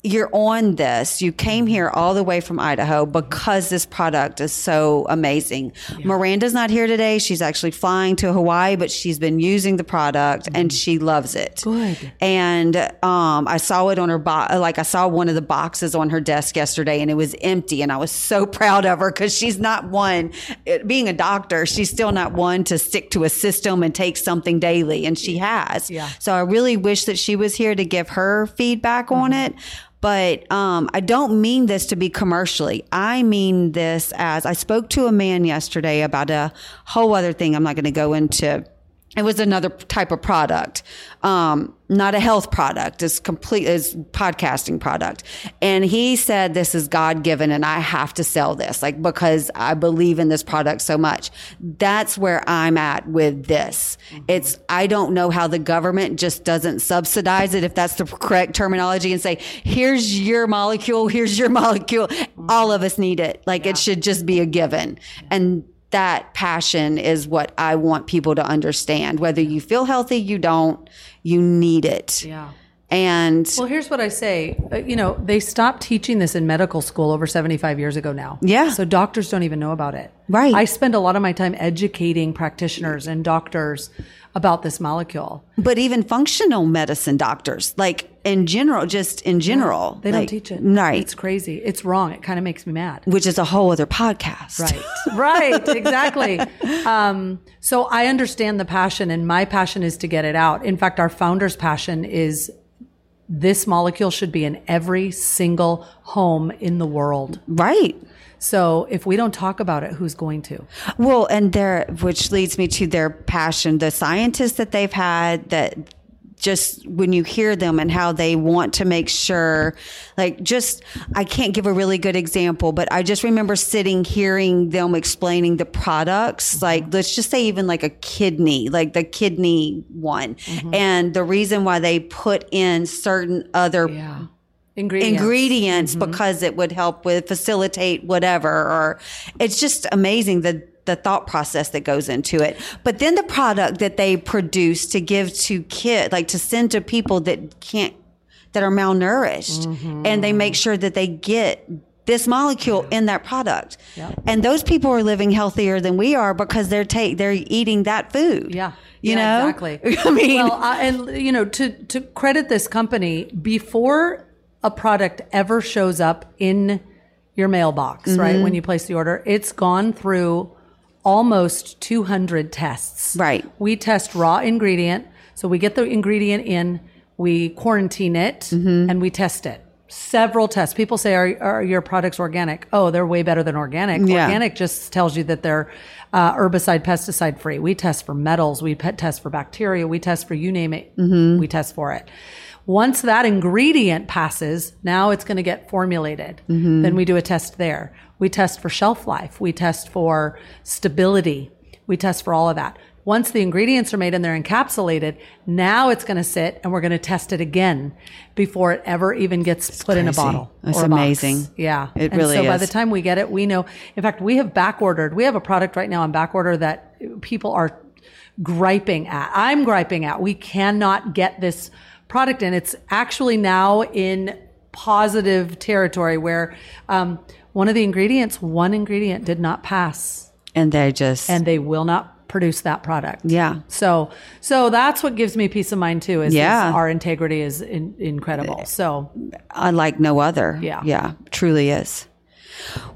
you're on this. You came mm-hmm. here all the way from Idaho because this product is so amazing. Miranda's not here today. She's actually flying to Hawaii, but she's been using the product mm-hmm. and she loves it. Good. And um, I saw it on her bo- like I saw one of the boxes on her desk yesterday, and it was empty. And I was so <laughs> proud of her because she's not one. It, being a doctor, she's still not one to stick to a system and take something daily, and she has. Yeah. So I really wish that she was here to give her feedback on mm-hmm. it. But um, I don't mean this to be commercially. I mean this as I spoke to a man yesterday about a whole other thing. I'm not going to go into. It was another type of product, um, not a health product. It's complete is podcasting product. And he said, "This is God given, and I have to sell this, like because I believe in this product so much." That's where I'm at with this. Mm-hmm. It's I don't know how the government just doesn't subsidize it, if that's the correct terminology, and say, "Here's your molecule, here's your <laughs> molecule." Mm-hmm. All of us need it. Like it should just be a given, and that passion is what I want people to understand. Whether you feel healthy, you don't, you need it. Yeah. And Well, here's what I say. Uh, you know, they stopped teaching this in medical school over 75 years ago now. Yeah. So doctors don't even know about it. Right. I spend a lot of my time educating practitioners and doctors about this molecule. but even functional medicine doctors, like in general, just in general, They don't teach it. Right. It's crazy. It's wrong. It kind of makes me mad. which is a whole other podcast. Right. <laughs> right. Exactly. Um, so I understand the passion, and my passion is to get it out. In fact, our founder's passion is this molecule should be in every single home in the world. Right. So if we don't talk about it, who's going to? Well, and there, which leads me to their passion, the scientists that they've had that just when you hear them and how they want to make sure, like, just, I can't give a really good example, but I just remember sitting, hearing them explaining the products, like, let's just say even like a kidney, like the kidney one. Mm-hmm. And the reason why they put in certain other Yeah. Ingredients. ingredients mm-hmm. because it would help with facilitate whatever or it's just amazing the the thought process that goes into it. But then the product that they produce to give to kid like to send to people that can't that are malnourished and they make sure that they get this molecule in that product. And those people are living healthier than we are because they're take they're eating that food. Yeah. you Yeah, know? exactly. <laughs> i mean well, uh, and you know, to to credit this company, before a product ever shows up in your mailbox, Mm-hmm. right when you place the order, it's gone through almost 200 tests. Right. We test raw ingredient, so we get the ingredient in, we quarantine it, Mm-hmm. and we test it. Several tests. People say, "Are, are your products organic?" Oh, they're way better than organic. Yeah. Organic just tells you that they're uh, herbicide, pesticide free. We test for metals. We pet test for bacteria. We test for you name it. We test for it. Once that ingredient passes, now it's going to get formulated. Mm-hmm. Then we do a test there. We test for shelf life. We test for stability. We test for all of that. Once the ingredients are made and they're encapsulated, now it's going to sit and we're going to test it again before it ever even gets put in a bottle. It's or a box. amazing. Yeah. It and really so by the time we get it, we know. In fact, we have back ordered. We have a product right now on back order that people are griping at. I'm griping at. We cannot get this product and It's actually now in positive territory where um, one of the ingredients, one ingredient did not pass and they just and they will not produce that product. Yeah. So, so that's what gives me peace of mind too. Is, is Yeah. our integrity is in, incredible. So unlike no other. Yeah. Yeah, truly is.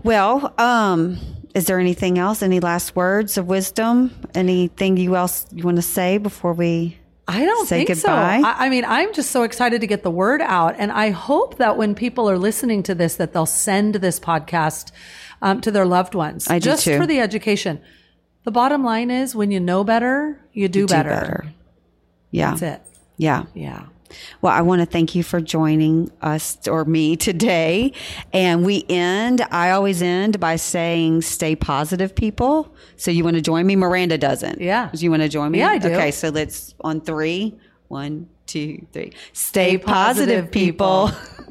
Well, um, is there anything else? Any last words of wisdom? Anything you else you want to say before we I don't Say think goodbye? so. I, I mean, I'm just so excited to get the word out, and I hope that when people are listening to this, that they'll send this podcast um, to their loved ones, I do just for the education. The bottom line is, when you know better, you do, do better. better? Yeah. That's it. Yeah. Yeah. Well, I want to thank you for joining us or me today. And we end, I always end by saying, stay positive, people. So you want to join me? Miranda doesn't. Yeah. Do you want to join me? Yeah, I do. Okay. So let's on three. One, two, three. Stay, Stay positive, positive, people. people. <laughs>